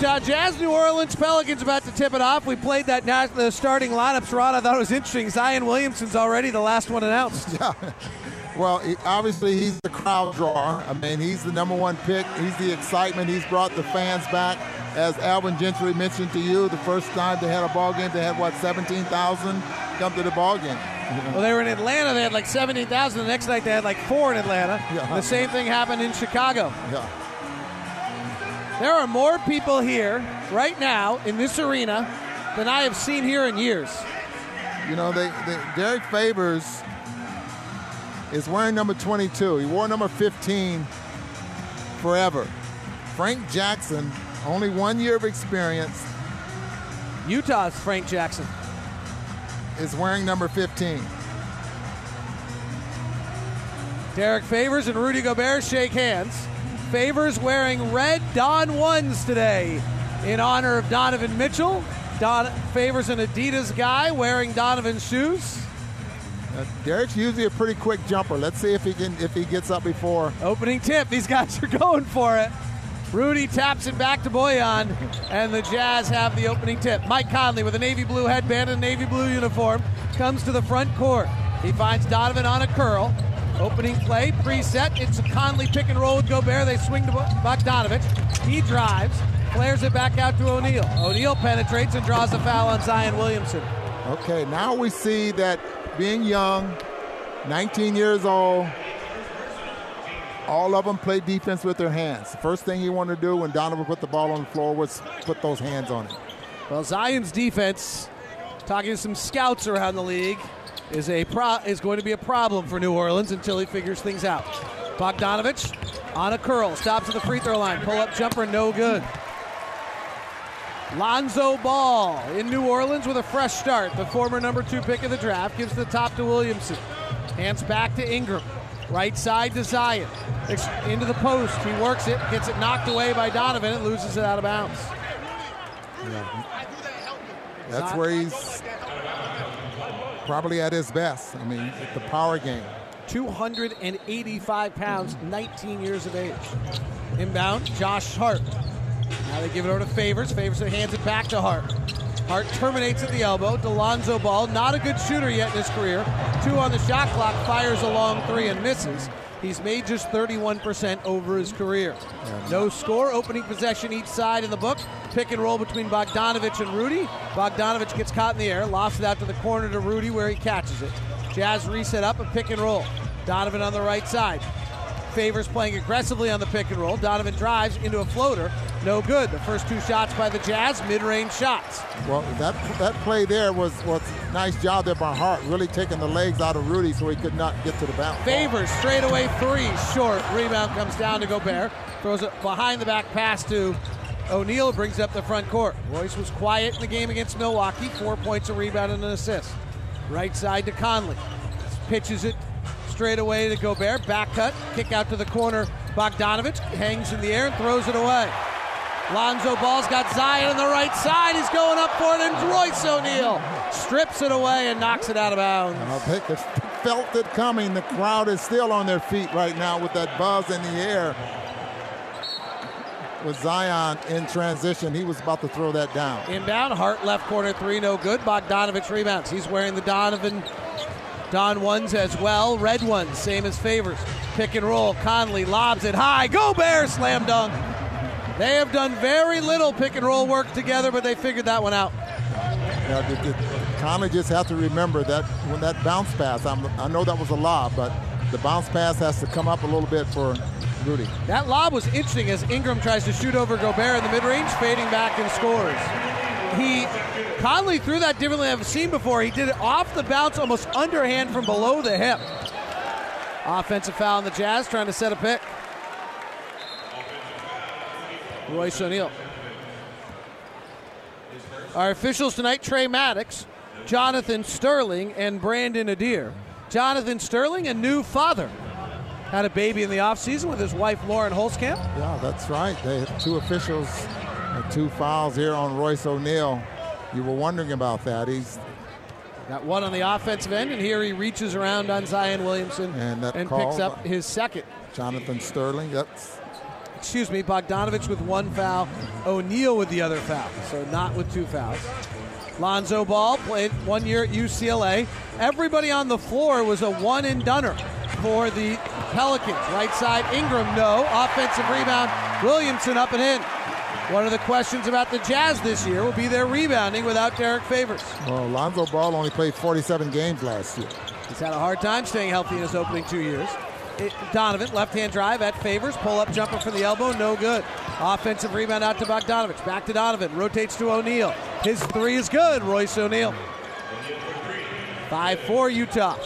Utah uh, Jazz, New Orleans Pelicans about to tip it off. We played that na- the starting lineups, Rod. I thought it was interesting. Zion Williamson's already the last one announced. Yeah. Well, he, obviously he's the crowd drawer. I mean, he's the number one pick. He's the excitement. He's brought the fans back. As Alvin Gentry mentioned to you, the first time they had a ball game, they had what 17,000 come to the ball game. Well, they were in Atlanta. They had like 17,000. The next night they had like four in Atlanta. Yeah. The same thing happened in Chicago. Yeah. There are more people here right now in this arena than I have seen here in years. You know, they, they Derrick Favors is wearing number 22. He wore number 15 forever. Frank Jackson, only one year of experience, Utah's Frank Jackson. is wearing number 15. Derrick Favors and Rudy Gobert shake hands. Favors wearing red Don ones today in honor of Donovan Mitchell. Don Favors an Adidas guy wearing Donovan shoes. Uh, Derrick's usually a pretty quick jumper. Let's see if he can if he gets up before. Opening tip. These guys are going for it. Rudy taps it back to Bojan, and the Jazz have the opening tip. Mike Conley with a navy blue headband and a navy blue uniform comes to the front court. He finds Donovan on a curl. Opening play, preset. It's a Conley pick and roll with Gobert. They swing to Bogdanovich. He drives, flares it back out to O'Neale. O'Neale penetrates and draws a foul on Zion Williamson. Okay, now we see that being young, 19 years old, all of them play defense with their hands. The first thing you want to do when Donovan put the ball on the floor was put those hands on it. Well, Zion's defense, talking to some scouts around the league, is a pro- is going to be a problem for New Orleans until he figures things out. Bogdanovich on a curl, stops at the free throw line, pull up jumper, no good. Lonzo Ball in New Orleans with a fresh start. The former number two pick of the draft gives the top to Williamson. Hands back to Ingram. Right side to Zion. Ex- Into the post. He works it, gets it knocked away by Donovan, and loses it out of bounds. That's where he's probably at his best. I mean, the power game. 285 pounds, 19 years of age. Inbound, Josh Hart. Now they give it over to Favors. Favors hands it back to Hart. Hart terminates at the elbow. Delonzo Ball, not a good shooter yet in his career. Two on the shot clock, fires a long three and misses. He's made just 31% over his career. No score, opening possession each side in the book. Pick and roll between Bogdanovich and Rudy. Bogdanovich gets caught in the air, lofts it out to the corner to Rudy where he catches it. Jazz reset up a pick and roll. Donovan on the right side. Favors playing aggressively on the pick and roll. Donovan drives into a floater. No good. The first two shots by the Jazz, mid-range shots. Well, that that play there was was nice job there by Hart, really taking the legs out of Rudy so he could not get to the bounce. Favors straight away three, short. Rebound comes down to Gobert. Throws it behind the back pass to O'Neale, brings up the front court. Royce was quiet in the game against Milwaukee. Four points, a rebound, and an assist. Right side to Conley. Pitches it straight away to Gobert. Back cut, kick out to the corner. Bogdanovich hangs in the air and throws it away. Lonzo Ball's got Zion on the right side. He's going up for it, and Royce O'Neale strips it away and knocks it out of bounds. I think they felt it coming. The crowd is still on their feet right now with that buzz in the air. With Zion in transition, he was about to throw that down. Inbound, Hart left corner three, no good. Bogdanovich rebounds. He's wearing the Donovan Don ones as well. Red ones, same as favors. Pick and roll. Conley lobs it high. Go Bears! Slam dunk. They have done very little pick and roll work together, but they figured that one out. Yeah, the, the, Conley just have to remember that when that bounce pass, I'm, I know that was a lob, but the bounce pass has to come up a little bit for Rudy. That lob was interesting as Ingram tries to shoot over Gobert in the mid range, fading back and scores. He Conley threw that differently than I've seen before. He did it off the bounce, almost underhand from below the hip. Offensive foul on the Jazz, trying to set a pick. Royce O'Neale. Our officials tonight Tre Maddox, Jonathan Sterling, and Brandon Adair. Jonathan Sterling, a new father. Had a baby in the offseason with his wife Lauren Holtkamp. Yeah, that's right. They had two officials, two fouls here on Royce O'Neale. You were wondering about that. He's Got one on the offensive end, and here he reaches around on Zion Williamson And that picks up his second. Jonathan Sterling. That's Excuse me, Bogdanovich with one foul, O'Neale with the other foul, so not with two fouls. Lonzo Ball played one year at UCLA. Everybody on the floor was a one and doneer for the Pelicans. Right side, Ingram, no. Offensive rebound, Williamson up and in. One of the questions about the Jazz this year will be their rebounding without Derrick Favors. well, Lonzo Ball only played 47 games last year. He's had a hard time staying healthy in his opening two years. Donovan, left hand drive at Favors, pull up jumper for the elbow, no good. Offensive rebound out to Bogdanovich. Back to Donovan, rotates to O'Neale. His three is good, Royce O'Neale. 5 4 Utah.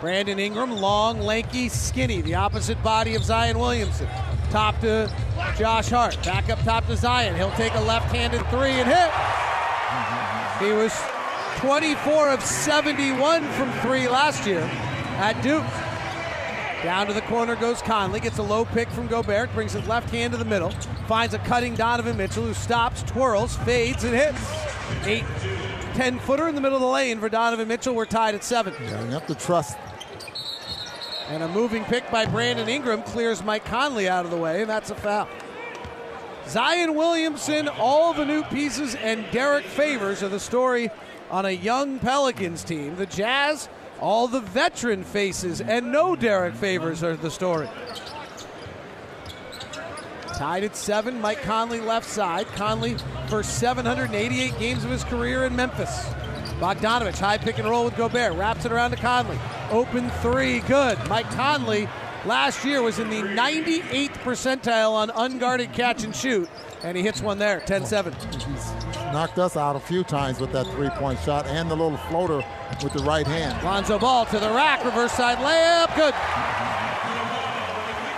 Brandon Ingram, long, lanky, skinny, the opposite body of Zion Williamson. Top to Josh Hart. Back up top to Zion. He'll take a left handed three and hit. He was 24 of 71 from three last year at Duke. Down to the corner goes Conley, gets a low pick from Gobert, brings his left hand to the middle, finds a cutting Donovan Mitchell who stops, twirls, fades, and hits. Eight, 10 footer in the middle of the lane for Donovan Mitchell. We're tied at seven. Yeah, you have to trust. And a moving pick by Brandon Ingram clears Mike Conley out of the way, and that's a foul. Zion Williamson, all the new pieces, and Derrick Favors are the story on a young Pelicans team. The Jazz, all the veteran faces, and no Derrick Favors are the story. Tied at seven, Mike Conley left side. Conley for 788 games of his career in Memphis. Bogdanovich, high pick and roll with Gobert, wraps it around to Conley. Open three, good. Mike Conley last year was in the 98th percentile on unguarded catch and shoot, and he hits one there, 10 7. Knocked us out a few times with that three-point shot and the little floater with the right hand. Lonzo Ball to the rack, reverse side layup, good.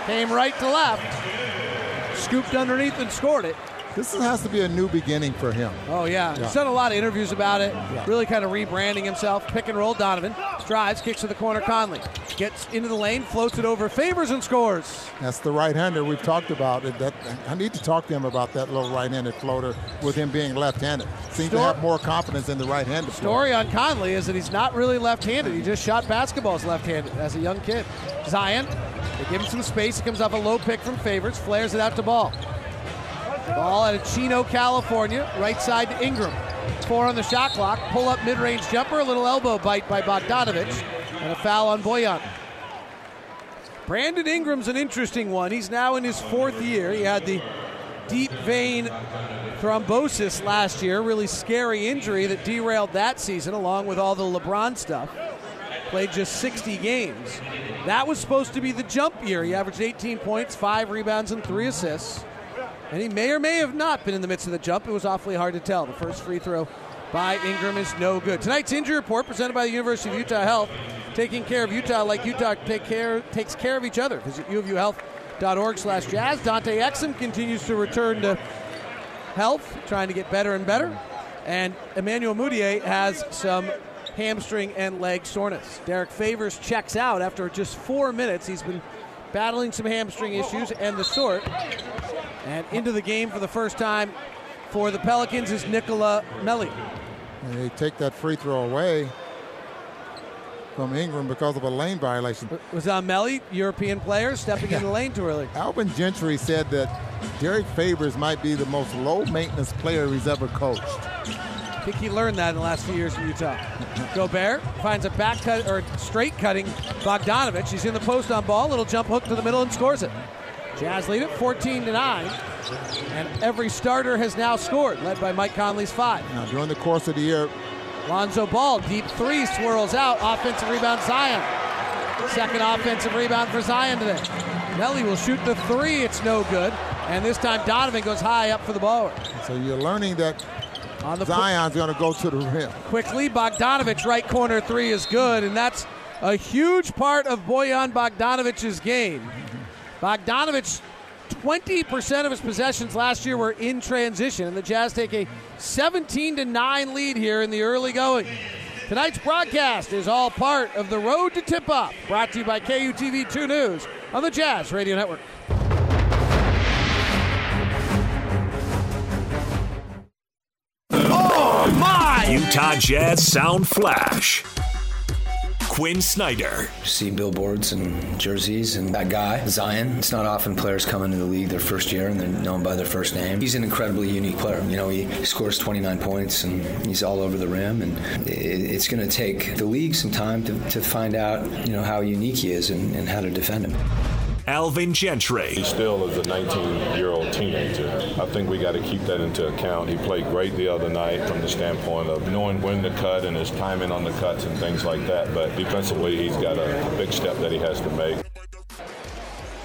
Came right to left, scooped underneath and scored it. This has to be a new beginning for him. Oh yeah. Yeah. he's done a lot of interviews about it. Really kind of rebranding himself. Pick and roll. Donovan drives, kicks to the corner. Conley gets into the lane, floats it over, favors and scores. That's the right-hander we've talked about. It- That I need to talk to him about that little right-handed floater with him being left-handed. Seems to have more confidence in the right-handed. floater. Story on Conley is that he's not really left-handed. He just shot basketballs left-handed as a young kid. Zion, they give him some space. He comes off a low pick from Favors, flares it out to Ball. Ball out of Chino, California, right side to Ingram. Four on the shot clock. Pull up mid-range jumper, a little elbow bite by Bogdanovich, and a foul on Bojan. Brandon Ingram's an interesting one. He's now in his fourth year. He had the deep vein thrombosis last year, really scary injury that derailed that season, along with all the LeBron stuff. Played just 60 games. That was supposed to be the jump year. He averaged 18 points, five rebounds, and three assists. And he may or may have not been in the midst of the jump. It was awfully hard to tell. The first free throw by Ingram is no good. Tonight's injury report presented by the University of Utah Health, taking care of Utah like Utah take care, takes care of each other. Visit uofuhealth.org slash jazz. Dante Exum continues to return to health, trying to get better and better. And Emmanuel Mudiay has some hamstring and leg soreness. Derrick Favors checks out after just four minutes. He's been battling some hamstring issues and the sort. And into the game for the first time for the Pelicans is Nicola Melli. And they take that free throw away from Ingram because of a lane violation. Was on Melli, European player, stepping in the lane too early. Alvin Gentry said that Derrick Favors might be the most low-maintenance player he's ever coached. I think he learned that in the last few years in Utah. Gobert finds a back cut or straight cutting Bogdanovich. He's in the post on ball, little jump hook to the middle and scores it. Jazz lead it 14 to 9. And every starter has now scored, led by Mike Conley's five. Now, during the course of the year, Lonzo Ball, deep three, swirls out. Offensive rebound, Zion. Second offensive rebound for Zion today. Melli will shoot the three, it's no good. And this time Donovan goes high up for the ball. so you're learning that On the Zion's going to go to the rim. quickly. Bogdanovich, right corner three is good, and that's a huge part of Bojan Bogdanovich's game. Bogdanovich, 20% of his possessions last year were in transition, and the Jazz take a 17 to 9 lead here in the early going. Tonight's broadcast is all part of the Road to Tip Off, brought to you by KUTV 2 News on the Jazz Radio Network. Oh my! Utah Jazz Sound Flash. Quin Snyder. see billboards and jerseys and that guy zion. It's not often players come into the league their first year and they're known by their first name. He's an incredibly unique player. You know he scores 29 points and he's all over the rim and it's going to take the league some time to, to find out you know how unique he is and, and how to defend him Alvin Gentry. He still is a 19 year old teenager. I think we got to keep that into account. He played great the other night from the standpoint of knowing when to cut and his timing on the cuts and things like that. But defensively, he's got a big step that he has to make.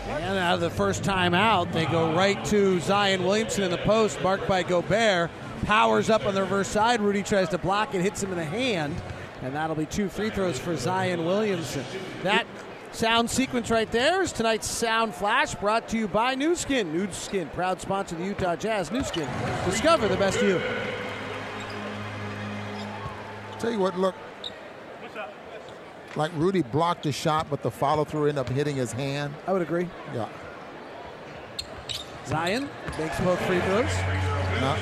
And out of the first time out, they go right to Zion Williamson in the post, marked by Gobert. Powers up on the reverse side. Rudy tries to block it, hits him in the hand, and that'll be two free throws for Zion Williamson. That sound sequence right there is tonight's Sound Flash, brought to you by Nu Skin. Nu Skin, proud sponsor of the Utah Jazz. Nu Skin, discover the best you. Tell you what, look. Like Rudy blocked the shot, but the follow through ended up hitting his hand. I would agree. Yeah. Zion makes both free throws No.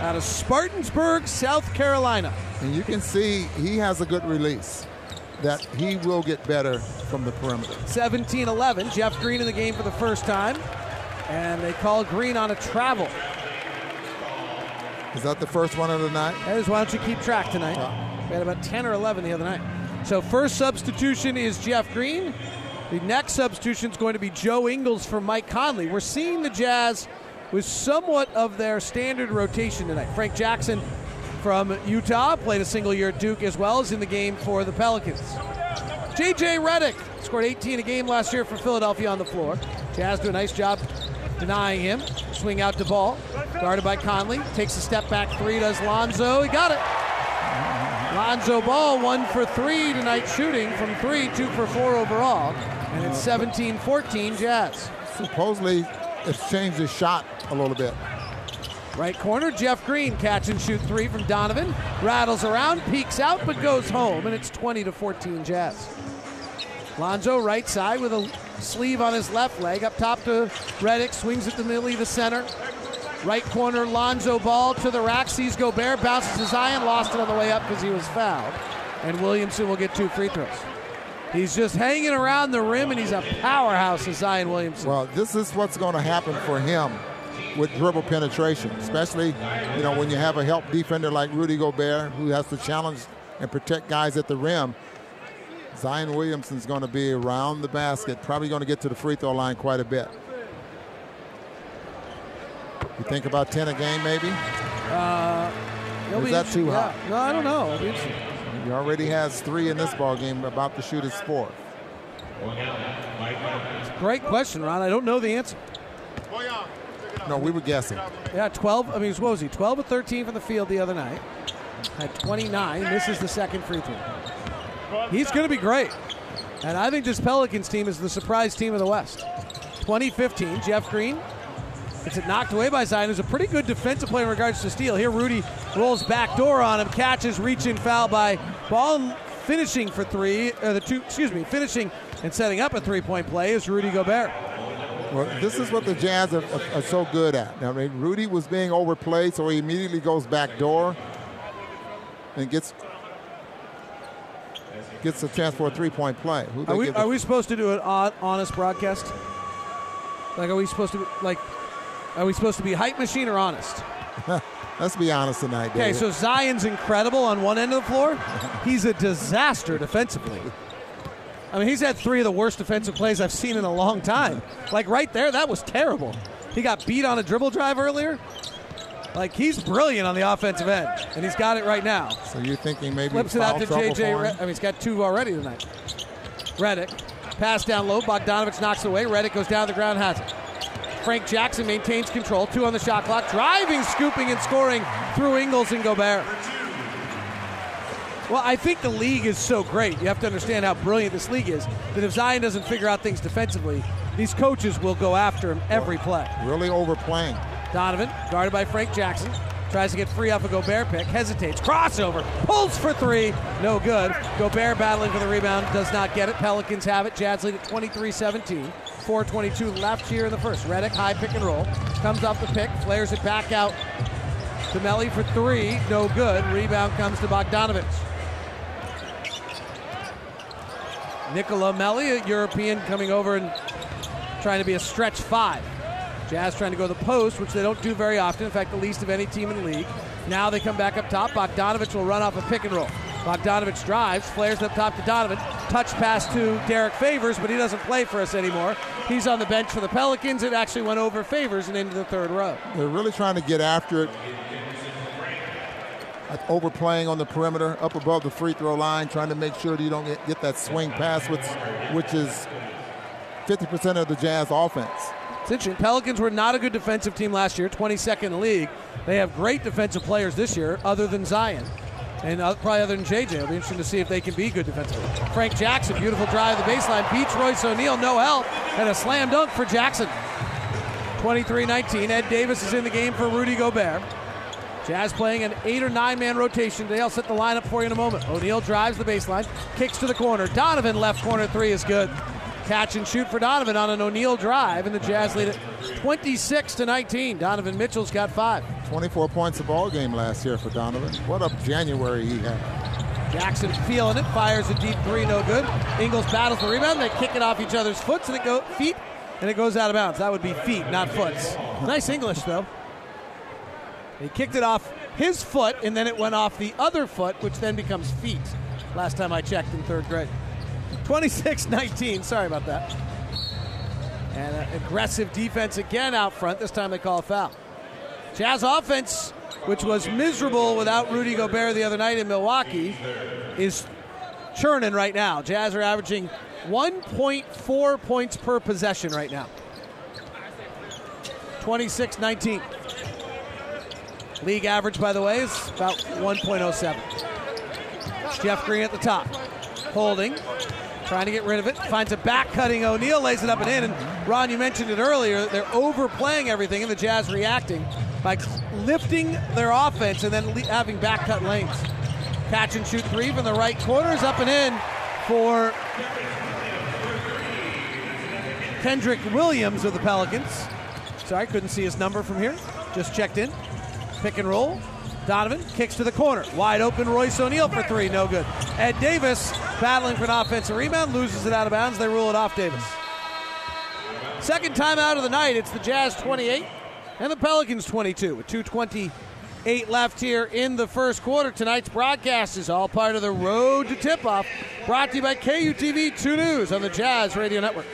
out of Spartansburg, South Carolina. And you can see he has a good release. That he will get better from the perimeter. 17 11. Jeff Green in the game for the first time. And they call Green on a travel. Is that the first one of the night? That is why don't you keep track tonight? We had about 10 or 11 the other night. So, first substitution is Jeff Green. The next substitution is going to be Joe Ingles for Mike Conley. We're seeing the Jazz with somewhat of their standard rotation tonight. Frank Jackson from Utah played a single year at Duke as well as in the game for the Pelicans. JJ Redick scored 18 a game last year for Philadelphia on the floor. Jazz do a nice job denying him. Swing out to ball. Guarded by Conley. Takes a step back three, does Lonzo. He got it. Lonzo Ball one for three tonight shooting from three, two for four overall. And it's 17 14 Jazz. Supposedly, it's changed his shot a little bit. Right corner, Jeff Green catch and shoot three from Donovan. Rattles around, peeks out, but goes home, and it's 20 to 14 Jazz. Lonzo right side with a sleeve on his left leg, up top to Redick, swings to middle of the center. Right corner, Lonzo ball to the rack, sees Gobert, bounces to Zion, lost it on the way up because he was fouled. And Williamson will get two free throws. He's just hanging around the rim, and he's a powerhouse, Zion Williamson. Well, this is what's going to happen for him with dribble penetration, especially you know when you have a help defender like Rudy Gobert who has to challenge and protect guys at the rim. Zion Williamson's going to be around the basket, probably going to get to the free throw line quite a bit. You think about 10 a game, maybe? Uh, He'll is that interesting- too yeah. high? No, I don't know. It'll be interesting. He already has three in this ball game, about to shoot his fourth. Great question, Ron. I don't know the answer. No, we were guessing. Yeah, 12. I mean, what was he? 12 or 13 from the field the other night. Had 29. This is the second free throw. He's going to be great. And I think this Pelicans team is the surprise team of the West. 2015, Jeff Green. Gets it knocked away by Zion, who's a pretty good defensive player in regards to steal. Here, Rudy rolls back door on him, catches, reach in foul by Ball, finishing for three. Or the two, excuse me, finishing and setting up a three-point play is Rudy Gobert. Well, this is what the Jazz are, are, are so good at. I mean, Rudy was being overplayed, so he immediately goes back door and gets gets a chance for a three-point play. Are we, are we supposed to do an hon- honest broadcast? Like, are we supposed to like? Are we supposed to be hype machine or honest? Let's be honest tonight, Okay, so Zion's incredible on one end of the floor. He's a disaster defensively. I mean, he's had three of the worst defensive plays I've seen in a long time. Like right there, that was terrible. He got beat on a dribble drive earlier. Like he's brilliant on the offensive end, and he's got it right now. So you're thinking maybe Flips it out to JJ. Re- I mean, he's got two already tonight. Redick, pass down low. Bogdanovich knocks it away. Redick goes down the ground, has it. Frank Jackson maintains control. Two on the shot clock. Driving, scooping, and scoring through Ingles and Gobert. Well, I think the league is so great. You have to understand how brilliant this league is. That if Zion doesn't figure out things defensively, these coaches will go after him every play. Really overplaying. Donovan, guarded by Frank Jackson, tries to get free off a Gobert pick, hesitates, crossover, pulls for three, no good. Gobert battling for the rebound, does not get it. Pelicans have it. Jazz lead at 23-17. 4:22 left here in the first. Redick high pick and roll, comes off the pick, flares it back out to Melli for three, no good. Rebound comes to Bogdanovich. Nicola Melli, a European, coming over and trying to be a stretch five. Jazz trying to go to the post, which they don't do very often. In fact, the least of any team in the league. Now they come back up top. Bogdanovich will run off a pick and roll. Bogdanovich drives, flares up top to Donovan. Touch pass to Derrick Favors, but he doesn't play for us anymore. He's on the bench for the Pelicans. It actually went over Favors and into the third row. They're really trying to get after it. Overplaying on the perimeter, up above the free throw line, trying to make sure that you don't get, get that swing pass, which, which is 50% of the Jazz offense. It's interesting. Pelicans were not a good defensive team last year, 22nd in the league. They have great defensive players this year, other than Zion. And uh, probably other than JJ. It'll be interesting to see if they can be good defensively. Frank Jackson, beautiful drive the baseline, beats Royce O'Neale, no help, and a slam dunk for Jackson. 23 19. Ed Davis is in the game for Rudy Gobert. Jazz playing an eight or nine man rotation. They'll set the lineup for you in a moment. O'Neale drives the baseline, kicks to the corner. Donovan left corner three is good. Catch and shoot for Donovan on an O'Neale drive, and the Jazz lead it 26 to 19. Donovan Mitchell's got five. 24 points a ball game last year for Donovan. What a January he had. Jackson feeling it, fires a deep three, no good. Ingles battles the rebound. They kick it off each other's foots, and it go feet, and it goes out of bounds. That would be feet, not foots. Nice English though. He kicked it off his foot, and then it went off the other foot, which then becomes feet. Last time I checked in third grade. 26 19. Sorry about that. And uh, aggressive defense again out front. This time they call a foul. Jazz offense, which was miserable without Rudy Gobert the other night in Milwaukee, is churning right now. Jazz are averaging 1.4 points per possession right now. 26 19. League average, by the way, is about 1.07. Jeff Green at the top. Holding. Trying to get rid of it. Finds a back cutting O'Neale, lays it up and in. And Ron, you mentioned it earlier. They're overplaying everything, and the Jazz reacting by lifting their offense and then le- having back cut lanes. Catch and shoot three from the right corner is up and in for Kenrich Williams of the Pelicans. Sorry, couldn't see his number from here. Just checked in. Pick and roll. Donovan kicks to the corner. Wide open Royce O'Neale for three. No good. Ed Davis battling for an offensive rebound. Loses it out of bounds. They rule it off Davis. Second time out of the night. It's the Jazz 28 and the Pelicans 22 with 228 left here in the first quarter. Tonight's broadcast is all part of the road to tip off. Brought to you by KUTV 2 News on the Jazz Radio Network.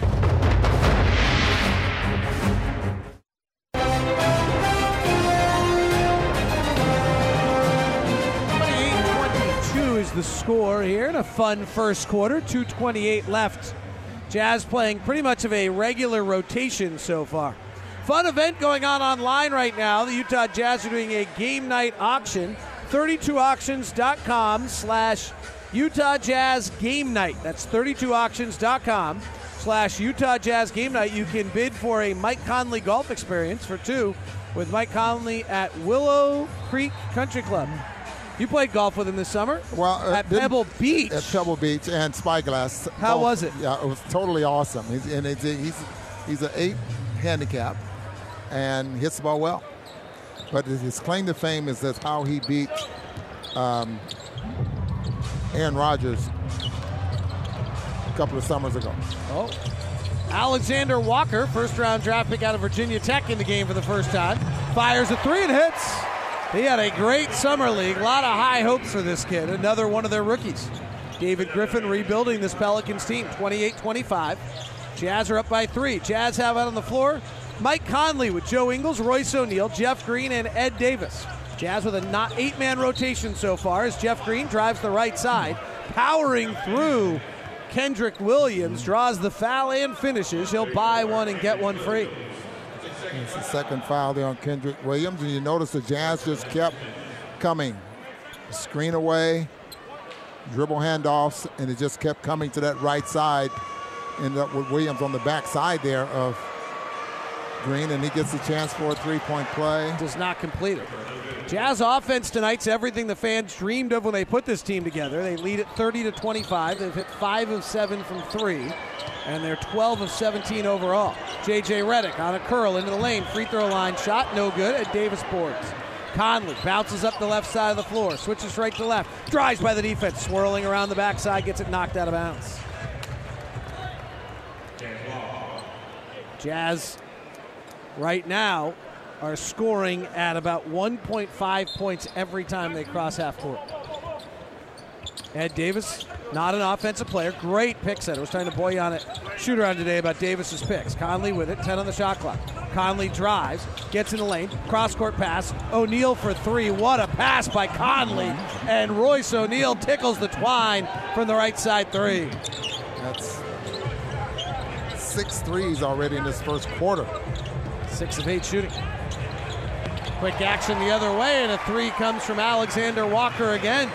Is the score here in a fun first quarter. 228 left. Jazz playing pretty much of a regular rotation so far. Fun event going on online right now. The Utah Jazz are doing a game night auction. 32auctions.com slash Utah Jazz Game Night. That's 32auctions.com slash Utah Jazz Game Night. You can bid for a Mike Conley golf experience for two with Mike Conley at Willow Creek Country Club. You played golf with him this summer. Well, uh, at Pebble Beach. At Pebble Beach and Spyglass. How Golf. was it? Yeah, it was totally awesome. He's and it's, he's he's an eight handicap and hits the ball well. But his claim to fame is that how he beat um, Aaron Rodgers a couple of summers ago. Oh. Alexander Walker, first round draft pick out of Virginia Tech in the game for the first time. Fires a three and hits. He had a great summer league. A lot of high hopes for this kid. Another one of their rookies. David Griffin rebuilding this Pelicans team 28 25. Jazz are up by three. Jazz have out on the floor Mike Conley with Joe Ingles, Royce O'Neale, Jeff Green, and Ed Davis. Jazz with a not eight man rotation so far as Jeff Green drives the right side, powering through Kenrich Williams, draws the foul and finishes. He'll buy one and get one free. It's the second foul there on Kenrich Williams, and you notice the Jazz just kept coming. Screen away, dribble handoffs, and it just kept coming to that right side. Ended up with Williams on the back side there of Green, and he gets a chance for a three-point play. Does not complete it. Jazz offense tonight's everything the fans dreamed of when they put this team together. They lead at 30 to 25. They've hit five of seven from three, and they're 12 of 17 overall. J.J. Redick on a curl into the lane, free throw line shot, no good. Ed Davis boards. Conley bounces up the left side of the floor, switches right to left, drives by the defense, swirling around the backside, gets it knocked out of bounds. Jazz right now are scoring at about 1.5 points every time they cross half court. Ed Davis, not an offensive player. Great pick set. I was trying to boy on it, shoot around today about Davis's picks. Conley with it, 10 on the shot clock. Conley drives, gets in the lane, cross court pass. O'Neale for three. What a pass by Conley. And Royce O'Neale tickles the twine from the right side three. That's six threes already in this first quarter. Six of eight shooting. Quick action the other way, and a three comes from Alexander Walker again.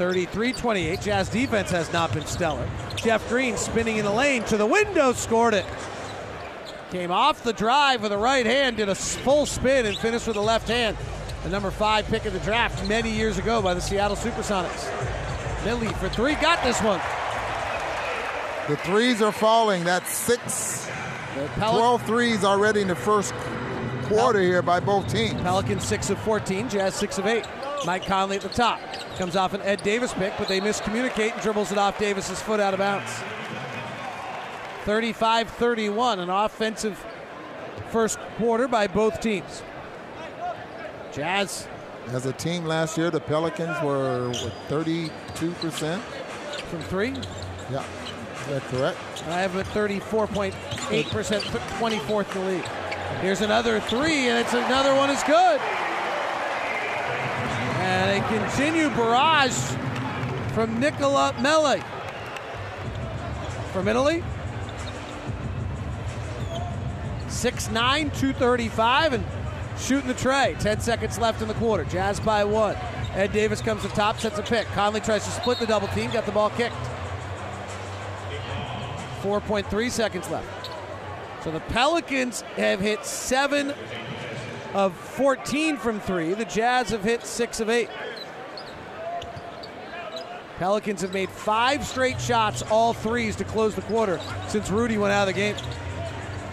33 28. Jazz defense has not been stellar. Jeff Green spinning in the lane to the window, scored it. Came off the drive with a right hand, did a full spin, and finished with a left hand. The number five pick of the draft many years ago by the Seattle Supersonics. Melli for three, got this one. The threes are falling. That's six, 12 threes already in the first quarter here by both teams. Pelicans 6 of 14, Jazz 6 of 8. Mike Conley at the top. Comes off an Ed Davis pick, but they miscommunicate and dribbles it off Davis's foot out of bounds. 35 31, an offensive first quarter by both teams. Jazz. As a team last year, the Pelicans were what, 32% from three. Yeah, is that correct? I have a 34.8%, 24th in the league. Here's another three, and it's another one is good. And a continued barrage from Nicola Melli. From Italy. 6'9, 235, and shooting the trey. 10 seconds left in the quarter. Jazz by one. Ed Davis comes to top, sets a pick. Conley tries to split the double team, got the ball kicked. 4.3 seconds left. So the Pelicans have hit seven of 14 from three. The Jazz have hit six of eight. Pelicans have made five straight shots, all threes, to close the quarter since Rudy went out of the game.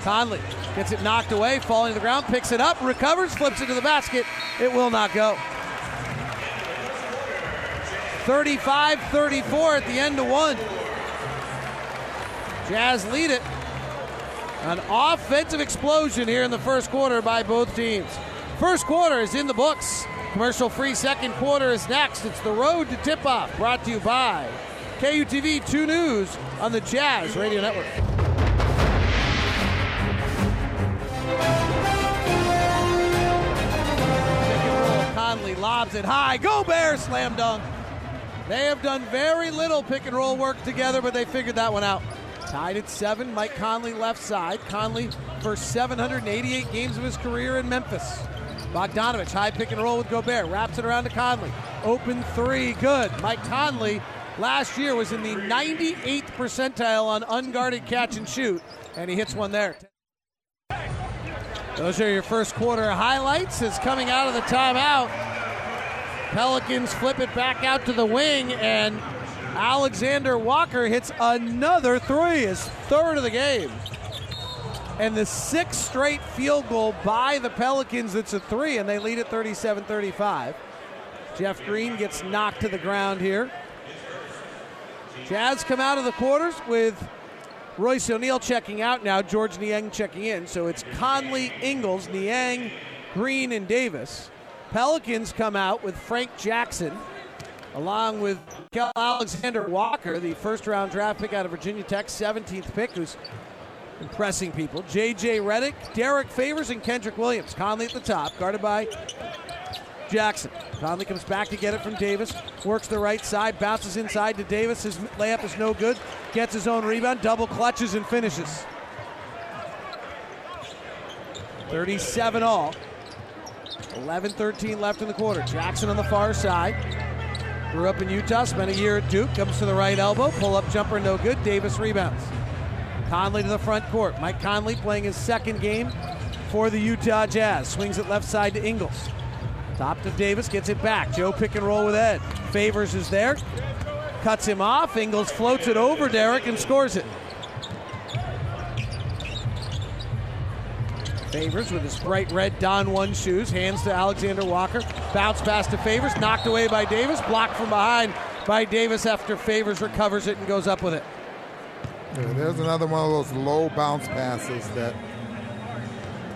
Conley gets it knocked away, falling to the ground, picks it up, recovers, flips it to the basket. It will not go. 35 34 at the end of one. Jazz lead it. An offensive explosion here in the first quarter by both teams. First quarter is in the books. Commercial free second quarter is next. It's the road to tip off, brought to you by KUTV 2 News on the Jazz Radio Network. Conley lobs it high. Go Bears! Slam dunk. They have done very little pick and roll work together, but they figured that one out. Tied at seven. Mike Conley left side. Conley for 788 games of his career in Memphis. Bogdanovich, high pick and roll with Gobert. Wraps it around to Conley. Open three, good. Mike Conley last year was in the 98th percentile on unguarded catch and shoot, and he hits one there. Those are your first quarter highlights. Is coming out of the timeout. Pelicans flip it back out to the wing, and Alexander Walker hits another three, his third of the game. And the sixth straight field goal by the Pelicans, it's a three, and they lead at 37 35. Jeff Green gets knocked to the ground here. Jazz come out of the quarters with Royce O'Neale checking out now, Georges Niang checking in. So it's Conley, Ingles, Niang, Green, and Davis. Pelicans come out with Frank Jackson, along with Kel Alexander Walker, the first round draft pick out of Virginia Tech, 17th pick, who's impressing people. J.J. Redick, Derrick Favors, and Kenrich Williams. Conley at the top, guarded by Jackson. Conley comes back to get it from Davis. Works the right side, bounces inside to Davis. His layup is no good. Gets his own rebound, double clutches and finishes. 37 all. 11 13 left in the quarter. Jackson on the far side. Grew up in Utah, spent a year at Duke, comes to the right elbow, pull up jumper, no good. Davis rebounds. Conley to the front court. Mike Conley playing his second game for the Utah Jazz. Swings it left side to Ingles. Top to Davis, gets it back. Joe pick and roll with Ed. Favors is there. Cuts him off. Ingles floats it over Derrick and scores it. Favors with his bright red Don 1 shoes. Hands to Alexander Walker. Bounce pass to Favors. Knocked away by Davis. Blocked from behind by Davis after Favors recovers it and goes up with it. Yeah, there's another one of those low bounce passes that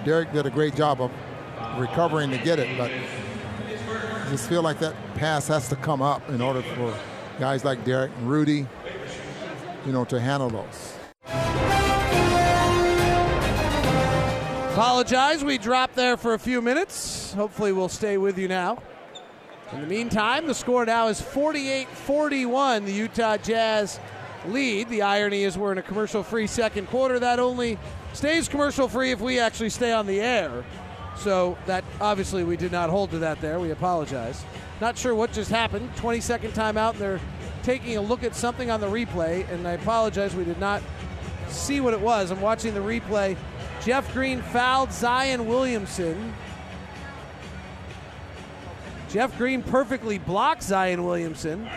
Derrick did a great job of recovering to get it, but I just feel like that pass has to come up in order for guys like Derrick and Rudy, you know, to handle those. Apologize, we dropped there for a few minutes. Hopefully, we'll stay with you now. In the meantime, the score now is 48 41. The Utah Jazz lead. The irony is we're in a commercial free second quarter. That only stays commercial free if we actually stay on the air. So, that obviously we did not hold to that there. We apologize. Not sure what just happened. 20 second timeout, and they're taking a look at something on the replay. And I apologize, we did not see what it was. I'm watching the replay. Jeff Green fouled Zion Williamson. Jeff Green perfectly blocked Zion Williamson.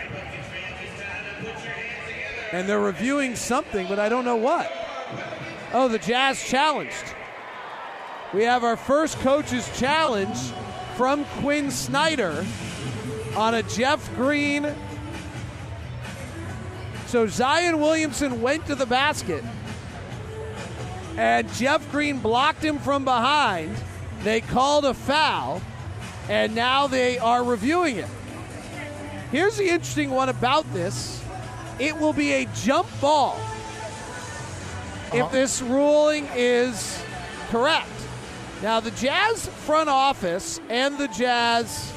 And they're reviewing something, but I don't know what. Oh, the Jazz challenged. We have our first coach's challenge from Quin Snyder on a Jeff Green. So Zion Williamson went to the basket and Jeff Green blocked him from behind. They called a foul, and now they are reviewing it. Here's the interesting one about this it will be a jump ball if this ruling is correct. Now, the Jazz front office and the Jazz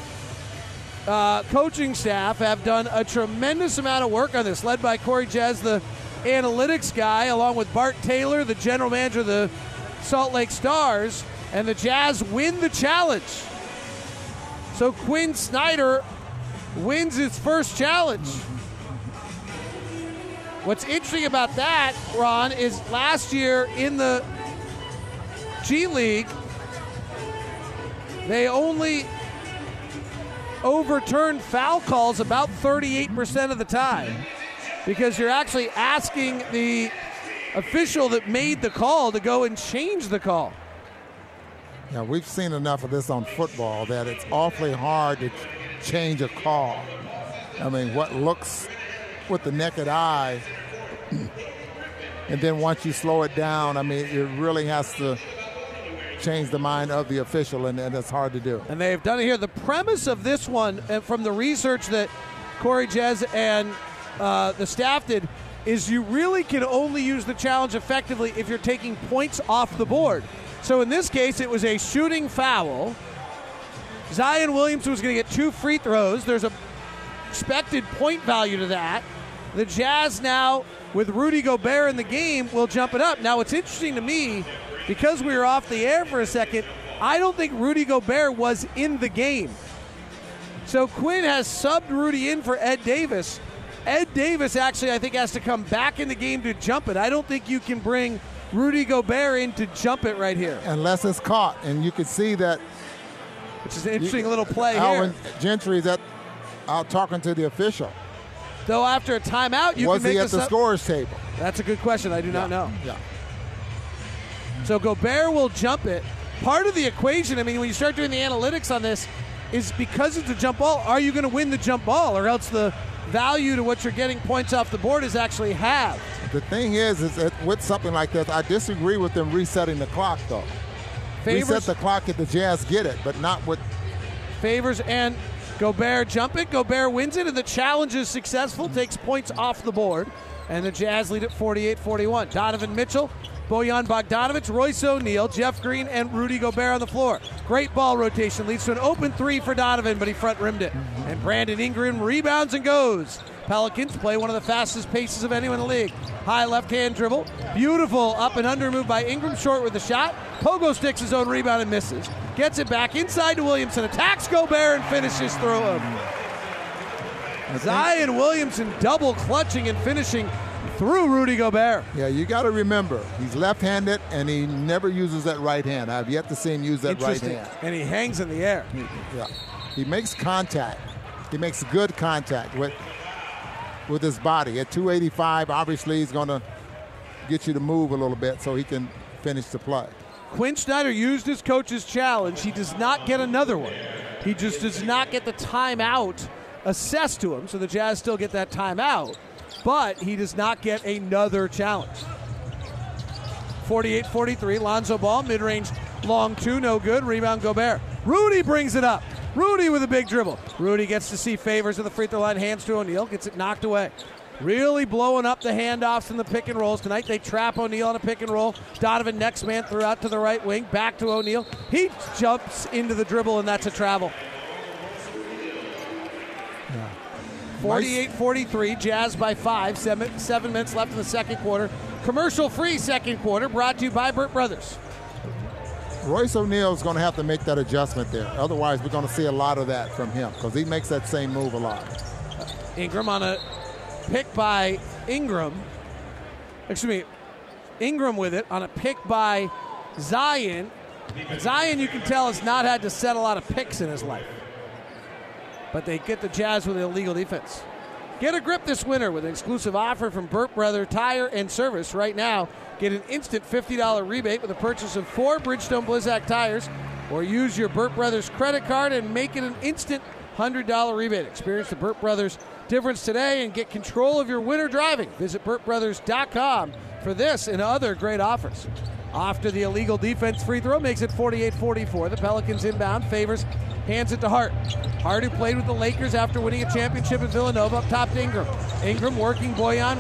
uh, coaching staff have done a tremendous amount of work on this, led by Corey Jazz, the analytics guy, along with Bart Taylor, the general manager of the Salt Lake Stars, and the Jazz win the challenge. So Quin Snyder wins his first challenge. What's interesting about that, Ron, is last year in the G League, they only overturned foul calls about 38% of the time because you're actually asking the official that made the call to go and change the call. Yeah, we've seen enough of this on football that it's awfully hard to change a call. I mean, what looks with the naked eye, and then once you slow it down, I mean, it really has to change the mind of the official, and, and it's hard to do. And they've done it here. The premise of this one, and from the research that Corey Jez and uh, the staff did, is you really can only use the challenge effectively if you're taking points off the board. So in this case, it was a shooting foul. Zion Williamson was going to get two free throws. There's a expected point value to that. The Jazz now, with Rudy Gobert in the game, will jump it up. Now, what's interesting to me, because we were off the air for a second, I don't think Rudy Gobert was in the game. So Quin has subbed Rudy in for Ed Davis. Ed Davis actually, I think, has to come back in the game to jump it. I don't think you can bring Rudy Gobert in to jump it right here. Unless it's caught, and you can see that. Which is an interesting little play Alvin here. Gentry is at, out talking to the official. Though after a timeout, you Was can make he at the up- scorer's table? That's a good question. I do not know. Yeah. So Gobert will jump it. Part of the equation, I mean, when you start doing the analytics on this, is because it's a jump ball, are you going to win the jump ball? Or else the value to what you're getting points off the board is actually halved. The thing is, is that with something like this, I disagree with them resetting the clock, though. Favors- Reset the clock if the Jazz get it, but not with. Favors and Gobert jump it. Gobert wins it, and the challenge is successful, takes points off the board. And the Jazz lead at 48 41. Donovan Mitchell Bojan Bogdanovich, Royce O'Neale, Jeff Green, and Rudy Gobert on the floor. Great ball rotation leads to an open three for Donovan, but he front rimmed it. And Brandon Ingram rebounds and goes. Pelicans play one of the fastest paces of anyone in the league. High left hand dribble. Beautiful up and under move by Ingram short with the shot. Pogo sticks his own rebound and misses. Gets it back inside to Williamson. Attacks Gobert and finishes through him. Zion Williamson double clutching and finishing through Rudy Gobert. Yeah, you got to remember, he's left-handed and he never uses that right hand. I've yet to see him use that right hand. And he hangs in the air. Yeah, he makes contact. He makes good contact with with his body. At 285, obviously he's going to get you to move a little bit so he can finish the play. Quin Snyder used his coach's challenge. He does not get another one. He just does not get the timeout assessed to him, so the Jazz still get that timeout, but he does not get another challenge. 48 43, Lonzo Ball, mid range, long two, no good. Rebound Gobert. Rudy brings it up. Rudy with a big dribble. Rudy gets to see favors at the free throw line, hands to O'Neale, gets it knocked away. Really blowing up the handoffs and the pick and rolls tonight. They trap O'Neale on a pick and roll. Donovan next man threw out to the right wing, back to O'Neale. He jumps into the dribble, and that's a travel. 48 43, Jazz by five, seven, seven minutes left in the second quarter. Commercial free second quarter brought to you by Burt Brothers. Royce O'Neale is going to have to make that adjustment there. Otherwise, we're going to see a lot of that from him because he makes that same move a lot. Ingram on a pick by Ingram. Excuse me, Ingram with it on a pick by Zion. And Zion, you can tell, has not had to set a lot of picks in his life. But they get the Jazz with illegal defense. Get a grip this winter with an exclusive offer from Burt Brother Tire and Service. Right now, get an instant $50 rebate with the purchase of four Bridgestone Blizzak tires, or use your Burt Brothers credit card and make it an instant $100 rebate. Experience the Burt Brothers difference today and get control of your winter driving. Visit BurtBrothers.com for this and other great offers. After the illegal defense free throw makes it 48 44. The Pelicans inbound, favors, hands it to Hart. Hart, who played with the Lakers after winning a championship in Villanova, up top to Ingram. Ingram working Bojan,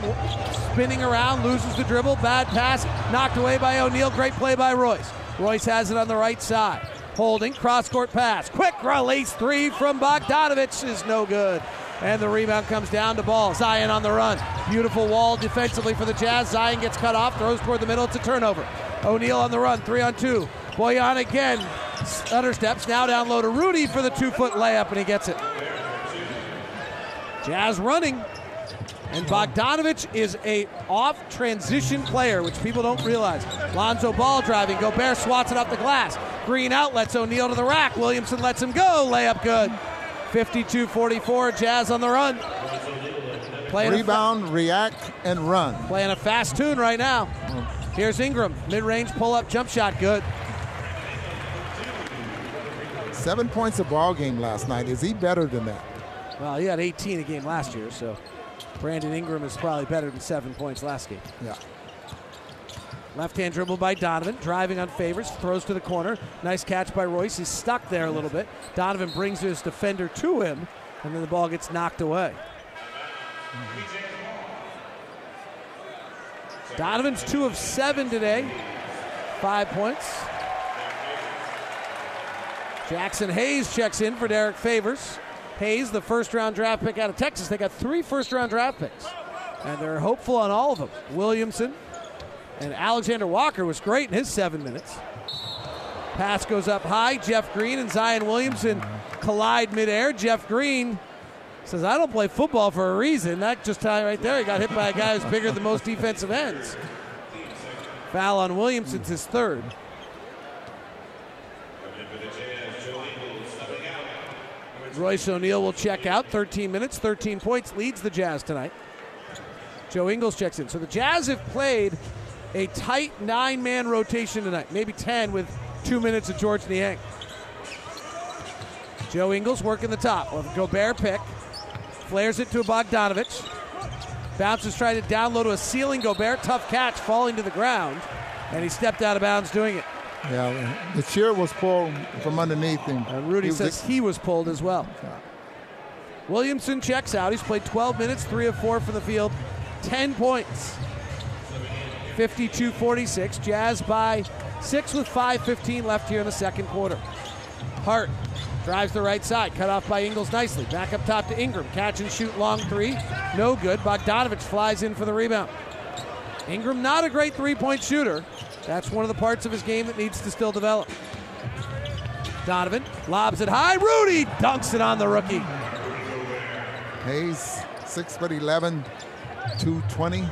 spinning around, loses the dribble, bad pass, knocked away by O'Neale. Great play by Royce. Royce has it on the right side. Holding, cross court pass. Quick release three from Bogdanovich is no good. And the rebound comes down to ball. Zion on the run. Beautiful wall defensively for the Jazz. Zion gets cut off, throws toward the middle. It's a turnover. O'Neale on the run, three on two. Bojan again, stutter steps, now down low to Rudy for the two foot layup, and he gets it. Jazz running. And Bogdanovich is a off transition player, which people don't realize. Lonzo ball driving. Gobert swats it off the glass. Green outlets O'Neale to the rack. Williamson lets him go. Layup good. 52 44. Jazz on the run. Playing Rebound, fa- react, and run. Playing a fast tune right now. Mm. Here's Ingram. Mid range pull up jump shot. Good. Seven points a ball game last night. Is he better than that? Well, he had 18 a game last year, so Brandon Ingram is probably better than seven points last game. Yeah. Left hand dribble by Donovan, driving on favors, throws to the corner. Nice catch by Royce. He's stuck there a little bit. Donovan brings his defender to him, and then the ball gets knocked away. Donovan's two of seven today, five points. Jaxson Hayes checks in for Derrick Favors. Hayes, the first round draft pick out of Texas. They got three first round draft picks, and they're hopeful on all of them. Williamson and Alexander Walker was great in his seven minutes. Pass goes up high. Jeff Green and Zion Williamson collide midair. Jeff Green says, I don't play football for a reason. That just time right there, he got hit by a guy who's bigger than most defensive ends. Foul on Williamson's his third. Royce O'Neale will check out. 13 minutes, 13 points, leads the Jazz tonight. Joe Ingles checks in. So the Jazz have played a tight nine man rotation tonight, maybe 10 with two minutes of Georges Niang. Joe Ingles working the top. Well, Gobert pick. Flares it to Bogdanovich. Bounces trying to down low to a ceiling. Gobert, tough catch, falling to the ground. And he stepped out of bounds doing it. Yeah, the chair was pulled from underneath him. And Rudy He was says he was pulled as well. Williamson checks out. He's played 12 minutes, three of four from the field, 10 points. 52 46. Jazz by six with 5.15 left here in the second quarter. Hart drives the right side, cut off by Ingles nicely. Back up top to Ingram. Catch and shoot long three. No good. Bogdanovich flies in for the rebound. Ingram, not a great three point shooter. That's one of the parts of his game that needs to still develop. Donovan lobs it high. Rudy dunks it on the rookie. Hayes, 6 foot 11, 220.